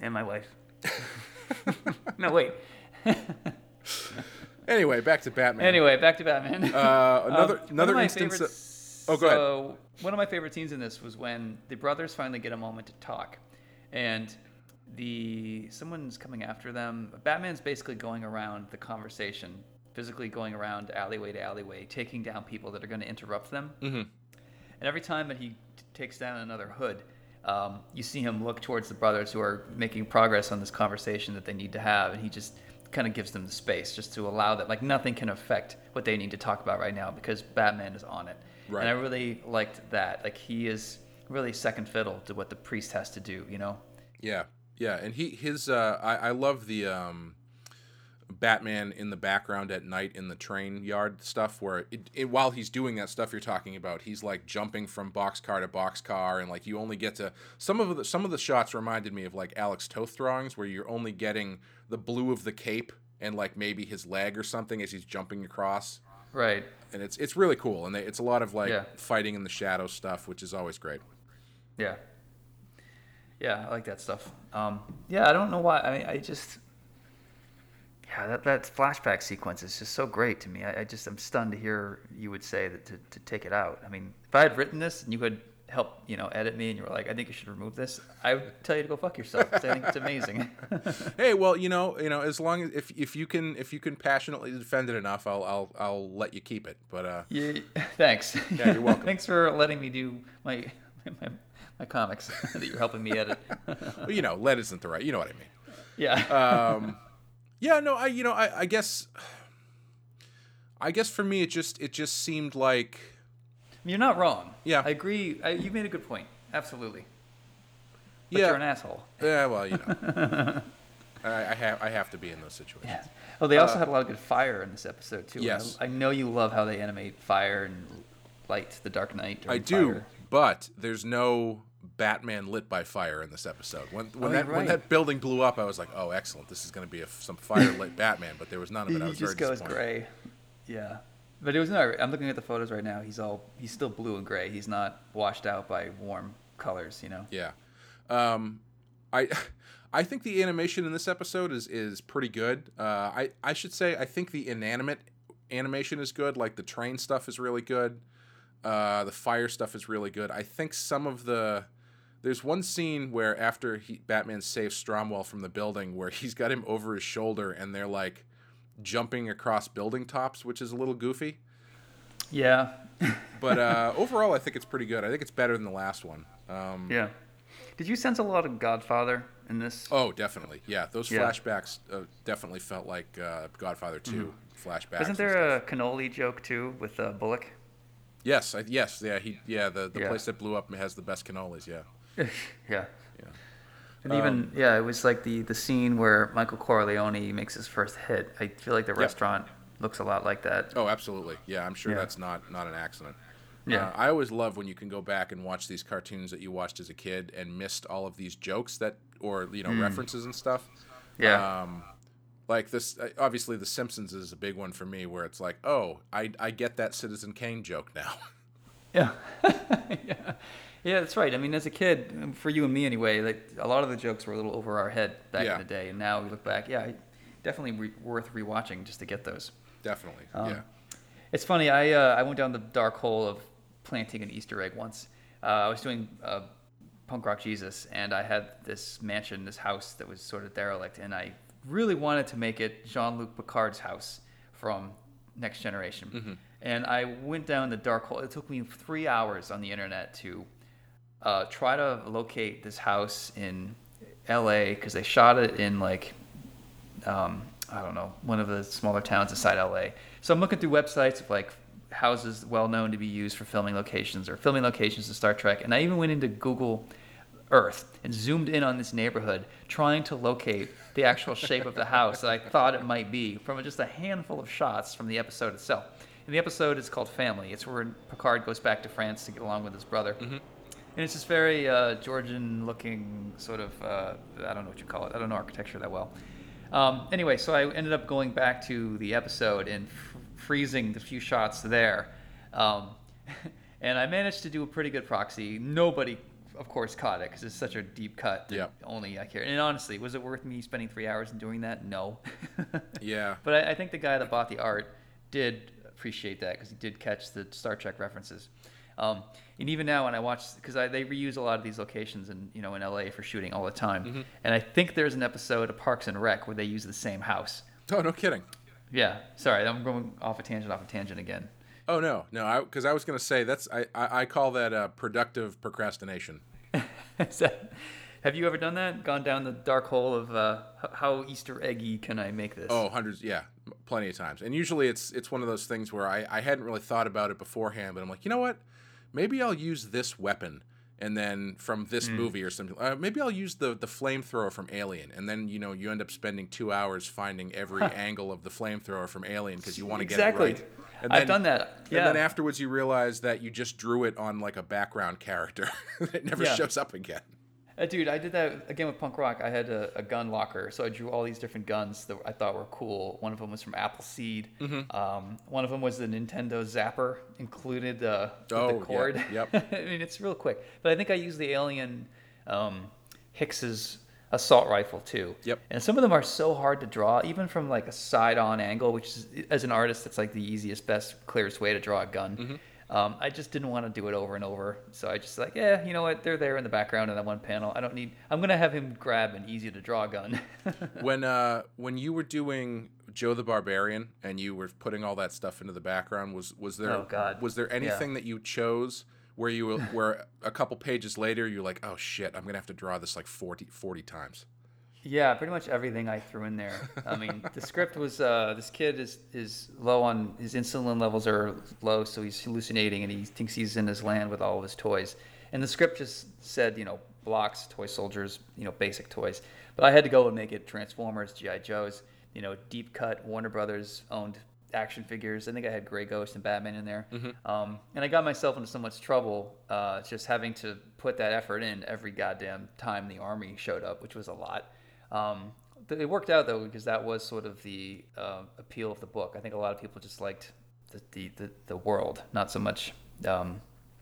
and my wife. no, wait. Anyway, back to Batman. Anyway, back to Batman. uh, another Um, another instance. favorite That, s- Oh, go ahead. So one of my favorite scenes in this was when the brothers finally get a moment to talk, and the someone's coming after them. Batman's basically going around the conversation, physically going around alleyway to alleyway, taking down people that are going to interrupt them. Mm-hmm. And every time that he t- takes down another hood, um, you see him look towards the brothers who are making progress on this conversation that they need to have, and he just kind of gives them the space just to allow that. Like nothing can affect what they need to talk about right now because Batman is on it. Right. And I really liked that. Like he is really second fiddle to what the priest has to do. You know. Yeah, yeah, and he his uh, I I love the um, Batman in the background at night in the train yard stuff where it, it, while he's doing that stuff you're talking about, he's like jumping from boxcar to boxcar and like you only get to some of the some of the shots reminded me of like Alex Toth drawings where you're only getting the blue of the cape and like maybe his leg or something as he's jumping across. Right. And it's it's really cool and they, it's a lot of like Yeah. fighting in the shadow stuff, which is always great. Yeah. Yeah, I like that stuff. Um, yeah, I don't know why. I mean, I just. Yeah, that, that flashback sequence is just so great to me. I, just I'm stunned to hear you would say that to, to take it out. I mean, if I had written this and you had help, you know, edit me and you were like, I think you should remove this, I would tell you to go fuck yourself I think it's amazing. Hey, well, you know, you know, as long as if if you can if you can passionately defend it enough, I'll I'll I'll let you keep it. But uh, yeah, thanks. Yeah, you're welcome. thanks for letting me do my my, my comics that you're helping me edit. well, you know, lead isn't the right. You know what I mean. yeah. Um, yeah, no, I you know, I I guess, I guess for me, it just it just seemed like You're not wrong. Yeah. I agree. I, you made a good point. Absolutely. But yeah, you're an asshole. yeah. Well, you know, I, I have I have to be in those situations. Yeah. Oh, they also had a lot of good fire in this episode too. and I- Uh. I, know you love how they animate fire and light, the Dark Knight. I do, fire. But there's no Batman lit by fire in this episode. When when Oh, that you're when that building blew up, I was like, oh, excellent, this is going to be a, some fire lit Batman. But there was none of it. I He was just very goes gray. Yeah. But it was not. I'm looking at the photos right now. He's all. He's still blue and gray. He's not washed out by warm colors. You know. Yeah. Um, I I think the animation in this episode is is pretty good. Uh, I I should say I think the inanimate animation is good. Like the train stuff is really good. Uh, the fire stuff is really good. I think some of the there's one scene where after he, Batman saves Stromwell from the building, where he's got him over his shoulder and they're like jumping across building tops, which is a little goofy. Yeah. But uh, overall, I think it's pretty good. I think it's better than the last one. Um, yeah. Did you sense a lot of Godfather in this? Oh, definitely. Yeah, those Yeah. flashbacks uh, definitely felt like uh, Godfather 2 flashbacks. Isn't there a cannoli joke too with uh, Bullock? Yes, I, yes, yeah, he, yeah. The, the Yeah. place that blew up has the best cannolis. Yeah, yeah. yeah. And even yeah, it was like the the scene where Michael Corleone makes his first hit. I feel like the restaurant looks a lot like that. Oh, absolutely. Yeah, I'm sure Yeah. that's not not an accident. Yeah. Uh, I always love when you can go back and watch these cartoons that you watched as a kid and missed all of these jokes that or you know references and stuff. Yeah. Um, like this, uh, obviously, The Simpsons is a big one for me, where it's like, oh, I I get that Citizen Kane joke now. Yeah. yeah. Yeah, that's right. I mean, as a kid, for you and me anyway, like a lot of the jokes were a little over our head back Yeah. in the day, and now we look back. Yeah, definitely re- worth rewatching just to get those. Definitely. Um, yeah. It's funny. I uh, I went down the dark hole of planting an Easter egg once. Uh, I was doing uh, punk rock Jesus, and I had this mansion, this house that was sort of derelict, and I really wanted to make it Jean-Luc Picard's house from Next Generation. And I went down the dark hole. It took me three hours on the internet to uh, try to locate this house in L.A. because they shot it in like um, I don't know, one of the smaller towns inside LA. So I'm looking through websites of like houses well known to be used for filming locations or filming locations in Star Trek. And I even went into Google Earth and zoomed in on this neighborhood, trying to locate the actual shape of the house that I thought it might be from just a handful of shots from the episode itself. And the episode is called Family. It's where Picard goes back to France to get along with his brother. And it's this very uh, Georgian-looking sort of uh, I don't know what you call it. I don't know architecture that well. Um, anyway, so I ended up going back to the episode and f- freezing the few shots there, um, and I managed to do a pretty good proxy. Nobody, of course, caught it because it's such a deep cut. Yeah. Only I care. And honestly, was it worth me spending three hours and doing that? No. Yeah. But I, I think the guy that bought the art did appreciate that because he did catch the Star Trek references. Um, and even now, when I watch, because I they reuse a lot of these locations in you know in LA for shooting all the time, Mm-hmm. and I think there's an episode of Parks and Rec where they use the same house. Oh, no kidding. Yeah, sorry, I'm going off a tangent, off a tangent again. Oh no, no, because I, was going to say that's I, I, I call that uh, productive procrastination. That- have you ever done that? Gone down the dark hole of uh, how Easter eggy can I make this? Oh, hundreds, yeah, plenty of times. And usually it's it's one of those things where I, I hadn't really thought about it beforehand, but I'm like, you know what? Maybe I'll use this weapon, and then from this Hmm. movie or something. Uh, maybe I'll use the the flamethrower from Alien, and then you know you end up spending two hours finding every angle of the flamethrower from Alien because you want to exactly. get it right. And I've done that. Yeah. And then afterwards, you realize that you just drew it on like a background character. it never Yeah. shows up again. Uh, dude, I did that again with punk rock. I had a, a gun locker, so I drew all these different guns that I thought were cool. One of them was from Appleseed. Mm-hmm. Um, one of them was the Nintendo Zapper, included uh, Oh, the yeah, cord. yep. I mean, it's real quick, but I think I used the Alien um, Hicks's assault rifle too. Yep. And some of them are so hard to draw, even from like a side-on angle, which is, as an artist, that's like the easiest, best, clearest way to draw a gun. Mm-hmm. Um, I just didn't want to do it over and over, so I just like, yeah, you know what? They're there in the background in that one panel. I don't need. I'm gonna have him grab an easy to draw gun. when uh when you were doing Joe the Barbarian and you were putting all that stuff into the background, was was there Oh, God. was there anything that you chose where you were- where a couple pages later you're like, oh shit, I'm gonna have to draw this like 40, 40 times. Yeah, pretty much everything I threw in there. I mean, the script was uh, this kid is is low on his insulin levels are low, so he's hallucinating and he thinks he's in his land with all of his toys. And the script just said, you know, blocks, toy soldiers, you know, basic toys. But I had to go and make it Transformers, GI Joes, you know, deep cut Warner Brothers owned action figures. I think I had Grey Ghost and Batman in there. Um, and I got myself into so much trouble uh, just having to put that effort in every goddamn time the army showed up, which was a lot. Um, it worked out though because that was sort of the uh, appeal of the book. I think a lot of people just liked the the, the, the world, not so much. Um,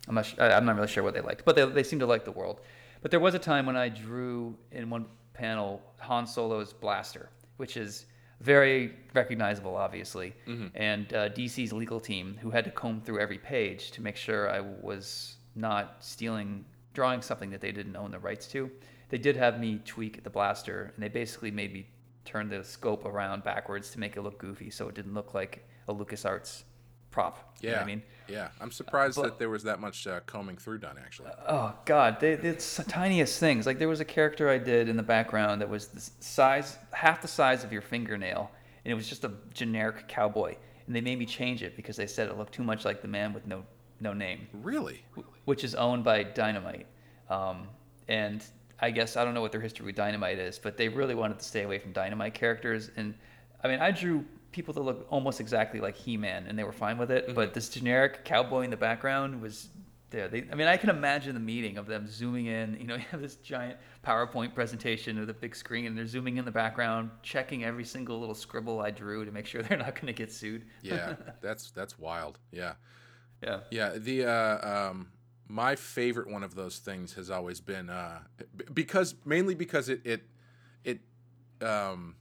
I'm not. I'm not really sure what they liked, but they they seemed to like the world. But there was a time when I drew in one panel Han Solo's blaster, which is very recognizable, obviously, and uh, DC's legal team who had to comb through every page to make sure I was not stealing, drawing something that they didn't own the rights to. They did have me tweak the blaster, and they basically made me turn the scope around backwards to make it look goofy, so it didn't look like a LucasArts prop. You Yeah, know what I mean. Yeah. I'm surprised But- that there was that much uh, combing through done actually. Oh God, they, it's the tiniest things. Like there was a character I did in the background that was the size, half the size of your fingernail, and it was just a generic cowboy. And they made me change it because they said it looked too much like the man with no no name, really? which is owned by Dynamite. Um, and I guess I don't know what their history with Dynamite is, but they really wanted to stay away from Dynamite characters. And I mean, I drew people that look almost exactly like He-Man, and they were fine with it. But this generic cowboy in the background was there. They, I mean, I can imagine the meeting of them zooming in. You know, you have this giant PowerPoint presentation with a big screen, and they're zooming in the background, checking every single little scribble I drew to make sure they're not going to get sued. Yeah, that's that's wild. Yeah. yeah. Yeah, the uh, um, my favorite one of those things has always been uh, because mainly because it it it um,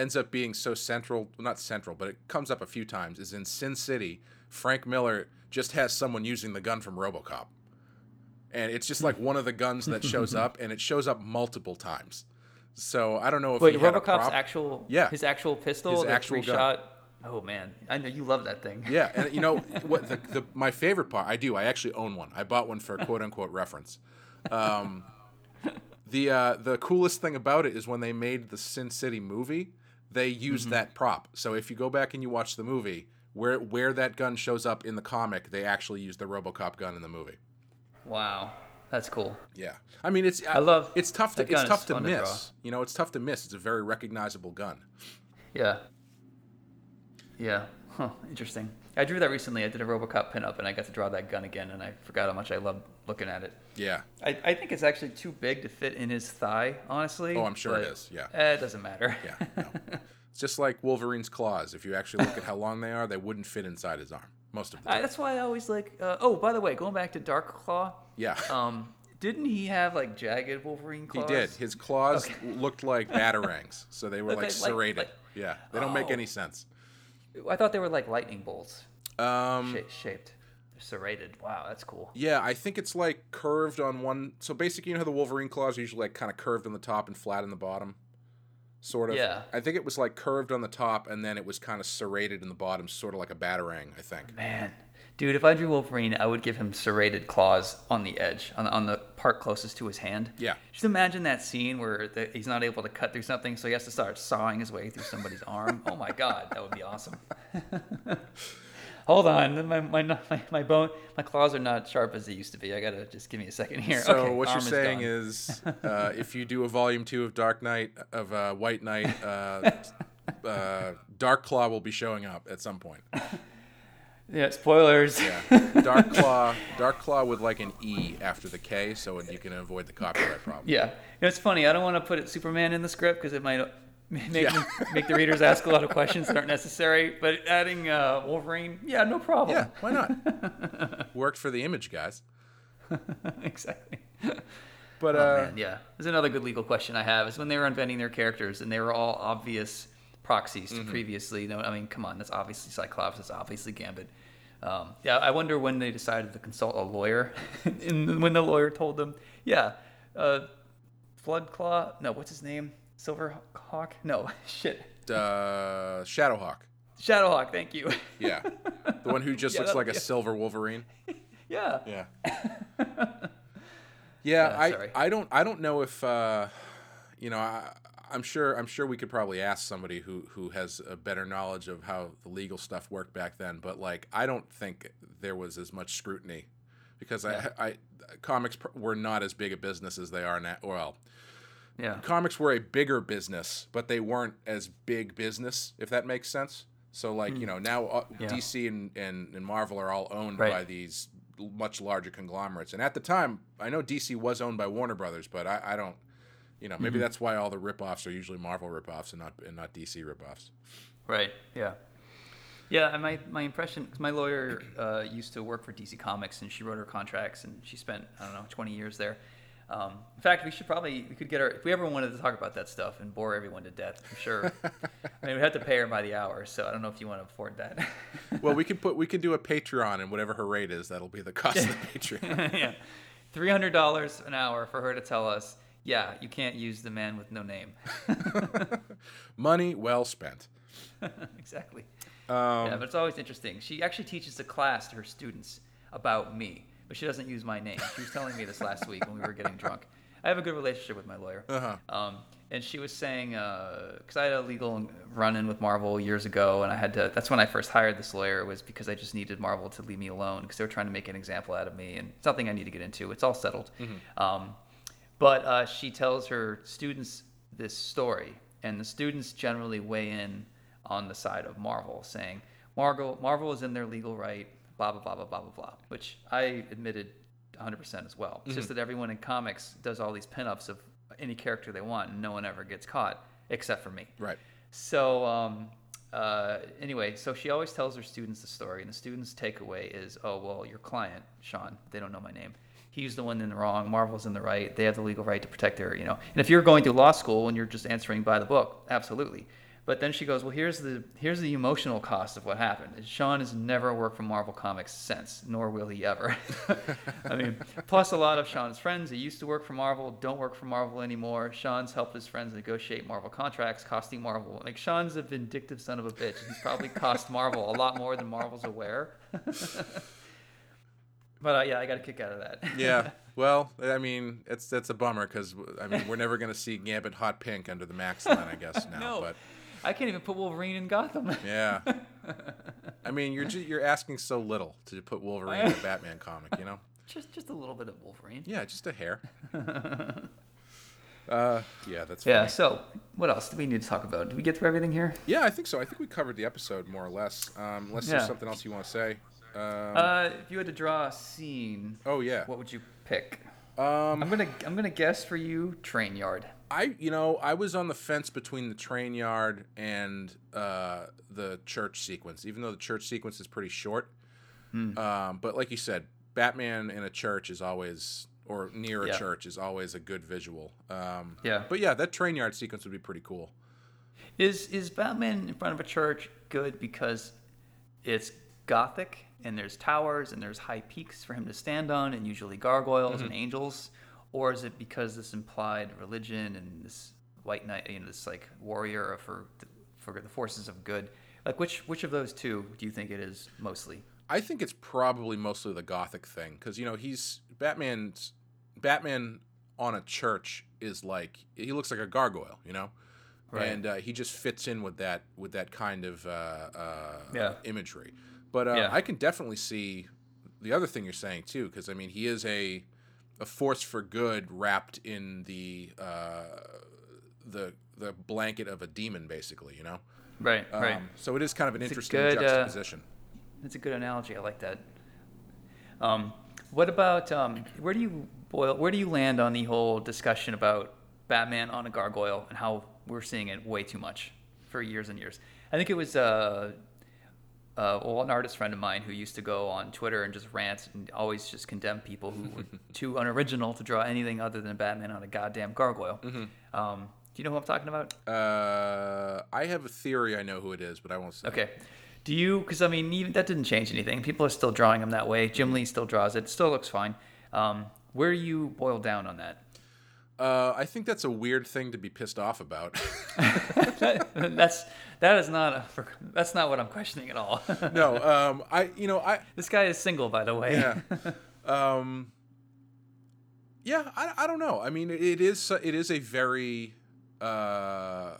ends up being so central, not central, but it comes up a few times. Is in Sin City, Frank Miller just has someone using the gun from RoboCop, and it's just like one of the guns that shows up, and it shows up multiple times. So I don't know if Wait, he had a RoboCop's prop- actual Yeah. his actual pistol, His actual shot. Oh man, I know you love that thing. Yeah, and you know what? The, the my favorite part, I do. I actually own one. I bought one for quote unquote reference. Um, the uh, the coolest thing about it is when they made the Sin City movie, they use Mm-hmm. that prop. So if you go back and you watch the movie, where where that gun shows up in the comic, they actually use the RoboCop gun in the movie. Wow, that's cool. Yeah, I mean it's I love it's tough to it's tough to fun to miss. you know, it's tough to miss. It's a very recognizable gun. Yeah. Yeah. Huh. Interesting. I drew that recently. I did a RoboCop pinup, and I got to draw that gun again, and I forgot how much I loved looking at it. Yeah, I, I think it's actually too big to fit in his thigh, honestly. Oh, I'm sure it is, yeah. eh, it doesn't matter. yeah. No. it's just like Wolverine's claws. If you actually look at how long they are, they wouldn't fit inside his arm most of the I, that's why I always like. Uh, oh, by the way, going back to Dark Claw. Yeah. Um, didn't he have like jagged Wolverine claws? He did. His claws looked like batarangs, so they were like like- serrated. like- yeah, they don't make Oh. any sense. I thought they were like lightning bolts Um, sha- shaped. serrated. Wow, that's cool. Yeah, I think it's like curved on one. So basically, you know how the Wolverine claws are usually like kind of curved on the top and flat on the bottom, sort of. Yeah. I think it was like curved on the top and then it was kind of serrated in the bottom, sort of like a batarang. I think. Man, dude, if I drew Wolverine, I would give him serrated claws on the edge, on, on the part closest to his hand. Yeah. Just imagine that scene where the, he's not able to cut through something, so he has to start sawing his way through somebody's arm. Oh my god, that would be awesome. Hold on, my, my my my bone, my claws are not sharp as they used to be. I gotta just give me a second here. So Okay, what you're arm saying gone. is, uh, if you do a volume two of Dark Knight of uh, White Knight, uh, uh, Dark Claw will be showing up at some point. Yeah, spoilers. Yeah, Dark Claw, Dark Claw with like an E after the K, so you can avoid the copyright problem. Yeah, you know, it's funny. I don't want to put Superman in the script because it might make Yeah. make the readers ask a lot of questions that aren't necessary. But adding uh, Wolverine, yeah, no problem. Yeah, why not? Worked for the image guys. exactly. But Oh, uh, man, yeah. There's another good legal question I have is when they were inventing their characters and they were all obvious proxies to Mm-hmm. previously. No, I mean, come on, that's obviously Cyclops, that's obviously Gambit. Um, yeah, I wonder when they decided to consult a lawyer, and when the lawyer told them, yeah, uh, Floodclaw, no, what's his name? Silverhawk? No, shit. uh, Shadowhawk. Shadowhawk, thank you. Yeah, the one who just Yeah, looks like a yeah. silver Wolverine. yeah. Yeah. yeah, I sorry. I don't I don't know if uh, you know I, I'm sure I'm sure we could probably ask somebody who who has a better knowledge of how the legal stuff worked back then, but like I don't think there was as much scrutiny because I, I comics pr- were not as big a business as they are now. Well, Yeah. comics were a bigger business, but they weren't as big business, if that makes sense. So, like, you know, now uh, Hmm. Yeah. DC and, and, and Marvel are all owned Right. by these much larger conglomerates. And at the time, I know DC was owned by Warner Brothers, but I, I don't, you know, Mm-hmm. maybe that's why all the ripoffs are usually Marvel ripoffs and not and not DC ripoffs. Right. Yeah. Yeah. And my my impression, because my lawyer uh, used to work for DC Comics, and she wrote her contracts, and she spent I don't know 20 years there. Um, in fact, we should probably we could get her if we ever wanted to talk about that stuff and bore everyone to death. I'm sure. I mean, we have to pay her by the hour, so I don't know if you want to afford that. Well, we could put we could do a Patreon and whatever her rate is, that'll be the cost of the Patreon. yeah, three hundred dollars an hour for her to tell us. Yeah, you can't use the man with no name. Money well spent. exactly. Um, yeah, but it's always interesting. She actually teaches a class to her students about me, but she doesn't use my name. She was telling me this last week when we were getting drunk. I have a good relationship with my lawyer. Uh-huh. Um, and she was saying, because I had a legal run-in with Marvel years ago, and I had to. That's when I first hired this lawyer. Was because I just needed Marvel to leave me alone because they were trying to make an example out of me, and it's nothing I need to get into. It's all settled. Um, but uh, she tells her students this story, and the students generally weigh in on the side of Marvel, saying Marvel Marvel is in their legal right, blah blah blah blah blah blah blah. Which I admitted 100% as well. It's just that everyone in comics does all these pinups of any character they want, and no one ever gets caught except for me. Right. So um, uh, anyway, so she always tells her students the story, and the students' takeaway is, "Oh well, your client, Sean, they don't know my name. He's the one in the wrong. Marvel's in the right. They have the legal right to protect their, you know. And if you're going through law school and you're just answering by the book, absolutely. But then she goes, well, here's the here's the emotional cost of what happened. Sean has never worked for Marvel Comics since, nor will he ever. I mean, plus a lot of Sean's friends that used to work for Marvel don't work for Marvel anymore. Sean's helped his friends negotiate Marvel contracts, costing Marvel. Like Sean's a vindictive son of a bitch. He's probably cost Marvel a lot more than Marvel's aware. but uh, yeah, I got a kick out of that. Yeah. Well, I mean, it's that's a bummer because I mean we're never gonna see Gambit hot pink under the Max line, I guess now. no, But I can't even put Wolverine in Gotham. yeah, I mean you're ju- you're asking so little to put Wolverine in a Batman comic, you know? just just a little bit of Wolverine. Yeah, just a hair. Uh, yeah, that's Yeah. So, what else do we need to talk about? Did we get through everything here? Yeah, I think so. I think we covered the episode more or less. Um, unless Yeah. there's something else you want to say. Um, Uh, if you had to draw a scene, oh yeah. what would you pick? Um, I'm gonna I'm gonna guess for you train yard. I you know I was on the fence between the train yard and uh, the church sequence, even though the church sequence is pretty short. Hmm. Um, but like you said, Batman in a church is always or near a Yeah. church is always a good visual. Um, Yeah. But yeah, that train yard sequence would be pretty cool. Is is Batman in front of a church good because it's gothic and there's towers and there's high peaks for him to stand on and usually gargoyles Mm-hmm. and angels, or is it because this implied religion and this white knight, you know, this like warrior for the, for the forces of good? Like which which of those two do you think it is mostly? I think it's probably mostly the gothic thing because you know he's Batman's Batman on a church is like he looks like a gargoyle, you know, Right. and uh, he just fits in with that with that kind of uh, uh, Yeah. imagery. But uh, Yeah. I can definitely see the other thing you're saying too, because I mean he is a a force for good wrapped in the uh, the the blanket of a demon, basically, you know. Right, right. Um, so it is kind of an a interesting good, uh, juxtaposition. That's a good analogy. I like that. Um, what about um, where do you boil? Where do you land on the whole discussion about Batman on a gargoyle and how we're seeing it way too much for years and years? I think it was uh, uh, well, an artist friend of mine who used to go on Twitter and just rant and always just condemn people who were too unoriginal to draw anything other than Batman on a goddamn gargoyle. Um, do you know who I'm talking about? Uh, I have a theory. I know who it is, but I won't say. Okay. Do you? Because I mean, even that didn't change anything. People are still drawing him that way. Jim Lee still draws it. Still looks fine. Um, where do you boil down on that? Uh, I think that's a weird thing to be pissed off about. that's that is not a, that's not what I'm questioning at all. no, um, I you know I this guy is single, by the way. yeah, um, yeah. I, I don't know. I mean, it is it is a very uh,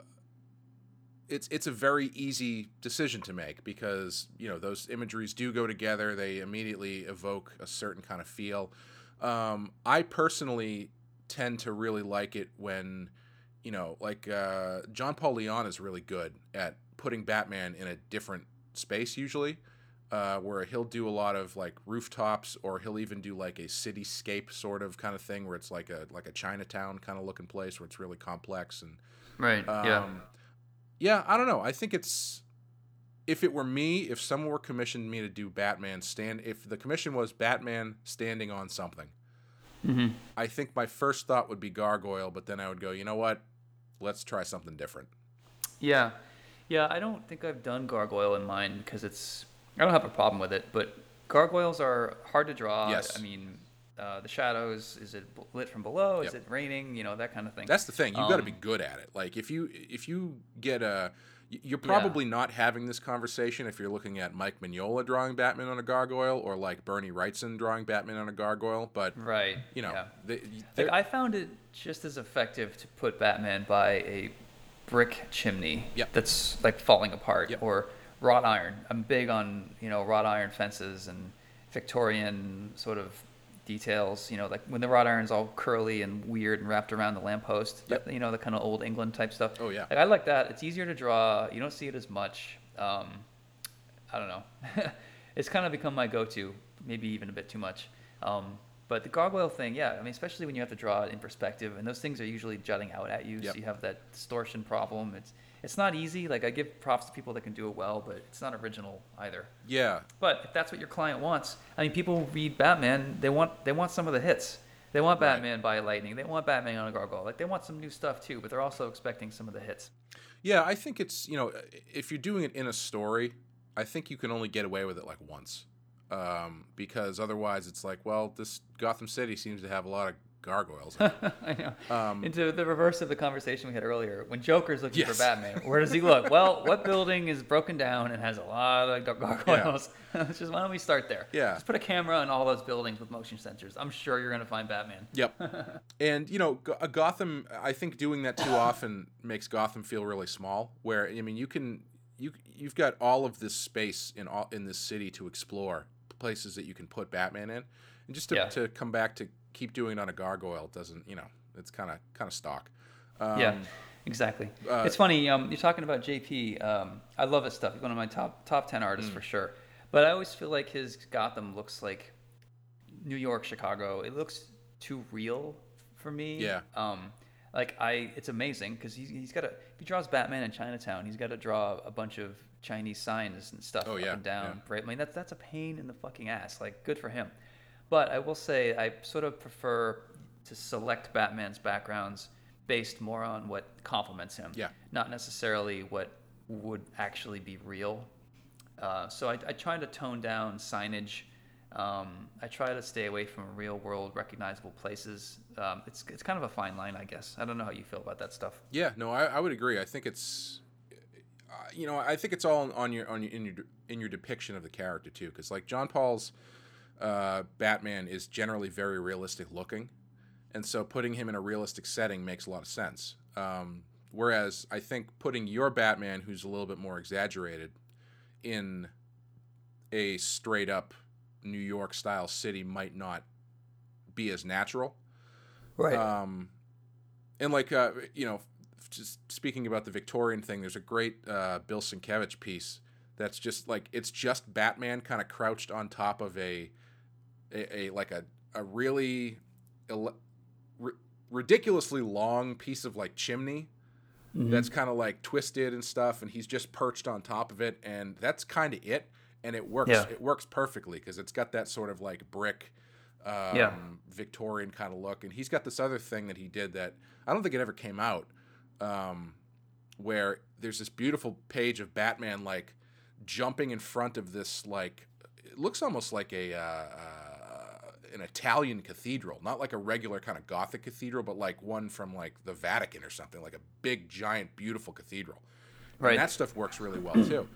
it's it's a very easy decision to make because you know those imageries do go together. They immediately evoke a certain kind of feel. Um, I personally tend to really like it when you know, like uh, John Paul Leon is really good at putting Batman in a different space usually, uh, where he'll do a lot of like rooftops, or he'll even do like a cityscape sort of kind of thing, where it's like a like a Chinatown kind of looking place where it's really complex and Right. yeah. um, yeah. I don't know. I think it's if it were me, if someone were commissioned me to do Batman stand, if the commission was Batman standing on something, Mm-hmm. I think my first thought would be gargoyle, but then I would go, you know what? Let's try something different. Yeah. Yeah. I don't think I've done gargoyle in mine because it's I don't have a problem with it, but gargoyles are hard to draw. Yes. I mean. Uh, the shadows is it lit from below is Yep. it raining you know that kind of thing That's the thing. You've got to Um, be good at it. Like if you if you get a you're Yeah. probably not having this conversation if you're looking at Mike Mignola drawing Batman on a gargoyle or like Bernie Wrightson drawing Batman on a gargoyle, but right you know, yeah. they, Like I found it just as effective to put Batman by a brick chimney Yep. that's like falling apart Yep. or wrought iron. I'm big on, you know, wrought iron fences and Victorian sort of details, you know, like when the wrought iron's all curly and weird and wrapped around the lamppost, Yep. that- you know, the kind of old England type stuff. Oh, yeah. Like I like that. It's easier to draw. You don't see it as much. Um, I don't know. it's kind of become my go-to, maybe even a bit too much. Um, but the gargoyle thing, yeah, I mean, especially when you have to draw it in perspective, and those things are usually jutting out at you, Yep. so you have that distortion problem. It's it's not easy. Like I give props to people that can do it well, but it's not original either. yeah, But if that's what your client wants, I mean, people read Batman. They want they want some of the hits. They want Right. Batman by lightning. They want Batman on a gargoyle. Like they want some new stuff too, but they're also expecting some of the hits. yeah. I think it's you know if you're doing it in a story, I think you can only get away with it like once, um, because otherwise it's like, well, this Gotham City seems to have a lot of gargoyles. I know. Um, Into the reverse of the conversation we had earlier. When Joker's looking Yes. for Batman, where does he look? well, what building is broken down and has a lot of gar- gargoyles? It's just why don't we start there? Yeah. Just put a camera in all those buildings with motion sensors. I'm sure you're gonna find Batman. Yep. and you know, a Gotham. I think doing that too often makes Gotham feel really small. Where I mean, you can you you've got all of this space in all in this city to explore places that you can put Batman in, and just to, Yeah. to come back to keep doing it on a gargoyle doesn't you know it's kind of kind of stock. Um, yeah, exactly. uh, it's funny. Um, you're talking about JP. Um, I love his stuff. He's one of my top top ten Mm. artists for sure. But I always feel like his Gotham looks like New York, Chicago. It looks too real for me. Yeah. Um, like I, it's amazing because he's, he's got to. If he draws Batman in Chinatown, he's got to draw a bunch of Chinese signs and stuff Oh, up yeah, and down. yeah. Right. I mean, that's that's a pain in the fucking ass. Like, good for him. But I will say, I sort of prefer to select Batman's backgrounds based more on what complements him. Yeah. Not necessarily what would actually be real. Uh, so I, I try to tone down signage. Um, I try to stay away from real world recognizable places. Um, it's it's kind of a fine line, I guess. I don't know how you feel about that stuff. Yeah, no, I, I would agree. I think it's, uh, you know, I think it's all on your on your in your in your depiction of the character too, because like John Paul's uh, Batman is generally very realistic looking, and so putting him in a realistic setting makes a lot of sense. Um, whereas I think putting your Batman, who's a little bit more exaggerated, in a straight up New York style city might not be as natural. Right. Um, and like uh, you know, just speaking about the Victorian thing, there's a great uh, Bill Sienkiewicz piece that's just like it's just Batman kind of crouched on top of a, a, a like a a really ele- ri- ridiculously long piece of like chimney that's kind of like twisted and stuff, and he's just perched on top of it, and that's kind of it. And it works. Yeah. It works perfectly because it's got that sort of like brick, um, Yeah. Victorian kind of look. And he's got this other thing that he did that I don't think it ever came out, um, where there's this beautiful page of Batman like jumping in front of this like it looks almost like a uh, uh, an Italian cathedral, not like a regular kind of Gothic cathedral, but like one from like the Vatican or something, like a big, giant, beautiful cathedral. Right. And that stuff works really well too.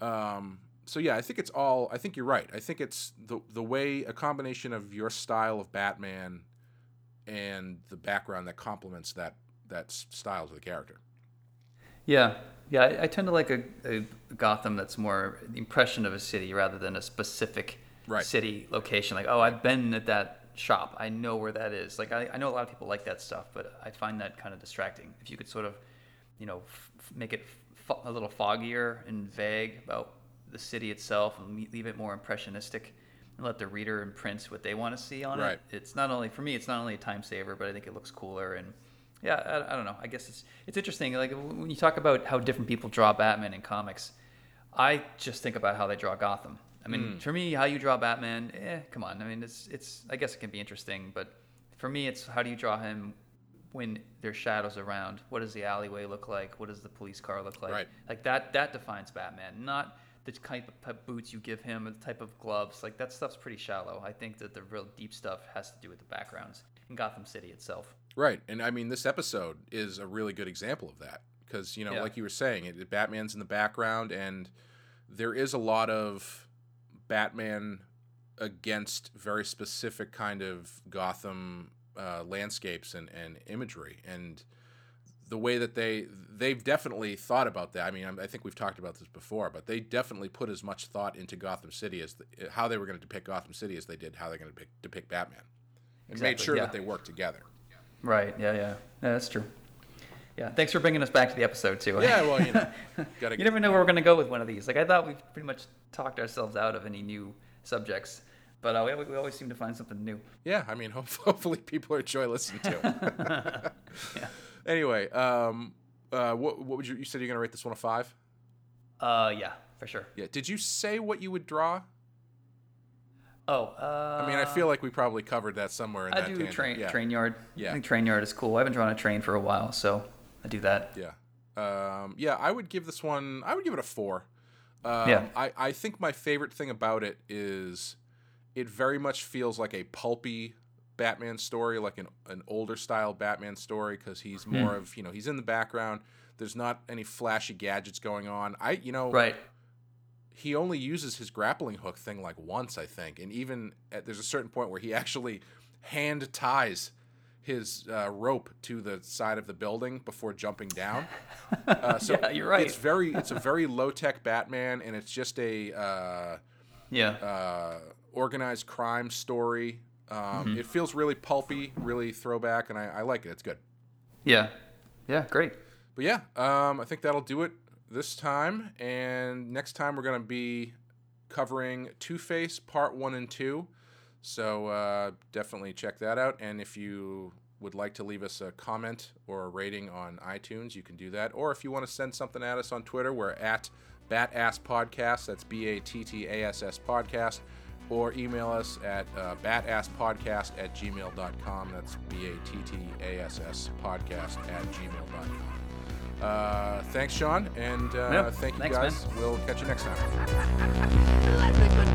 Um, so yeah, I think it's all. I think you're right. I think it's the the way a combination of your style of Batman and the background that complements that that style to the character. Yeah, yeah. I, I tend to like a, a Gotham that's more the impression of a city rather than a specific Right. city location. Like, oh, I've been at that shop. I know where that is. Like, I, I know a lot of people like that stuff, but I find that kind of distracting. If you could sort of, you know, f- make it f- a little foggier and vague about the city itself and leave it more impressionistic and let the reader imprint what they want to see on Right. it. It's not only for me, it's not only a time saver, but I think it looks cooler and yeah, I, I don't know. I guess it's it's interesting. Like when you talk about how different people draw Batman in comics, I just think about how they draw Gotham. I mean, for me, how you draw Batman, eh, come on. I mean, it's it's. I guess it can be interesting, but for me, it's how do you draw him when there's shadows around? What does the alleyway look like? What does the police car look like? Right. Like that. That defines Batman, not the type of boots you give him, or the type of gloves. Like that stuff's pretty shallow. I think that the real deep stuff has to do with the backgrounds in Gotham City itself. Right, and I mean this episode is a really good example of that because you know, Yeah. like you were saying, it, Batman's in the background, and there is a lot of Batman against very specific kind of Gotham uh, landscapes and, and imagery, and the way that they they've definitely thought about that. I mean, I'm- think we've talked about this before, but they definitely put as much thought into Gotham City as the, how they were going to depict Gotham City as they did how they're going to depict, depict Batman, and made sure yeah. that they work together. Right. Yeah. Yeah. Yeah. That's true. Yeah. Thanks for bringing us back to the episode too. Yeah, well, you know, gotta you never know where we're gonna go with one of these. Like I thought we've pretty much talked ourselves out of any new subjects, but uh, we, we always seem to find something new. Yeah, I mean, hopefully people enjoy listening to. it. Anyway, um, uh, what, what would you? You said you're gonna rate this one a five. Uh, yeah, for sure. Yeah. Did you say what you would draw? Oh, uh, I mean, I feel like we probably covered that somewhere in I that do tangent. train yeah. train yard. Yeah. I think train yard is cool. I haven't drawn a train for a while, so I do that. Yeah. Um, yeah, I would give this one. I would give it a four. Um, Yeah. I, I think my favorite thing about it is it very much feels like a pulpy Batman story, like an an older style Batman story, because he's Hmm. more of you know he's in the background. There's not any flashy gadgets going on. I you know Right. he only uses his grappling hook thing like once, I think, and even at, there's a certain point where he actually hand ties his uh, rope to the side of the building before jumping down. Uh, so Yeah, you're right. It's very, it's a very low tech Batman, and it's just a uh, Yeah. uh, organized crime story. Um, Mm-hmm. It feels really pulpy, really throwback, and I, I like it. It's good. yeah. Yeah. Great. But yeah, um, I think that'll do it this time. And next time we're going to be covering Two Face Part 1 and 2. So uh, definitely check that out. And if you would like to leave us a comment or a rating on iTunes, you can do that. Or if you want to send something at us on Twitter, we're at Battass Podcast. That's B A T T A S S Podcast. Or email us at uh, battasspodcast at gmail.com. That's B A T T A S S podcast at gmail.com. Uh, thanks, Sean, and uh, Yeah, thank you thanks, guys. man. We'll catch you next time. Let me good time.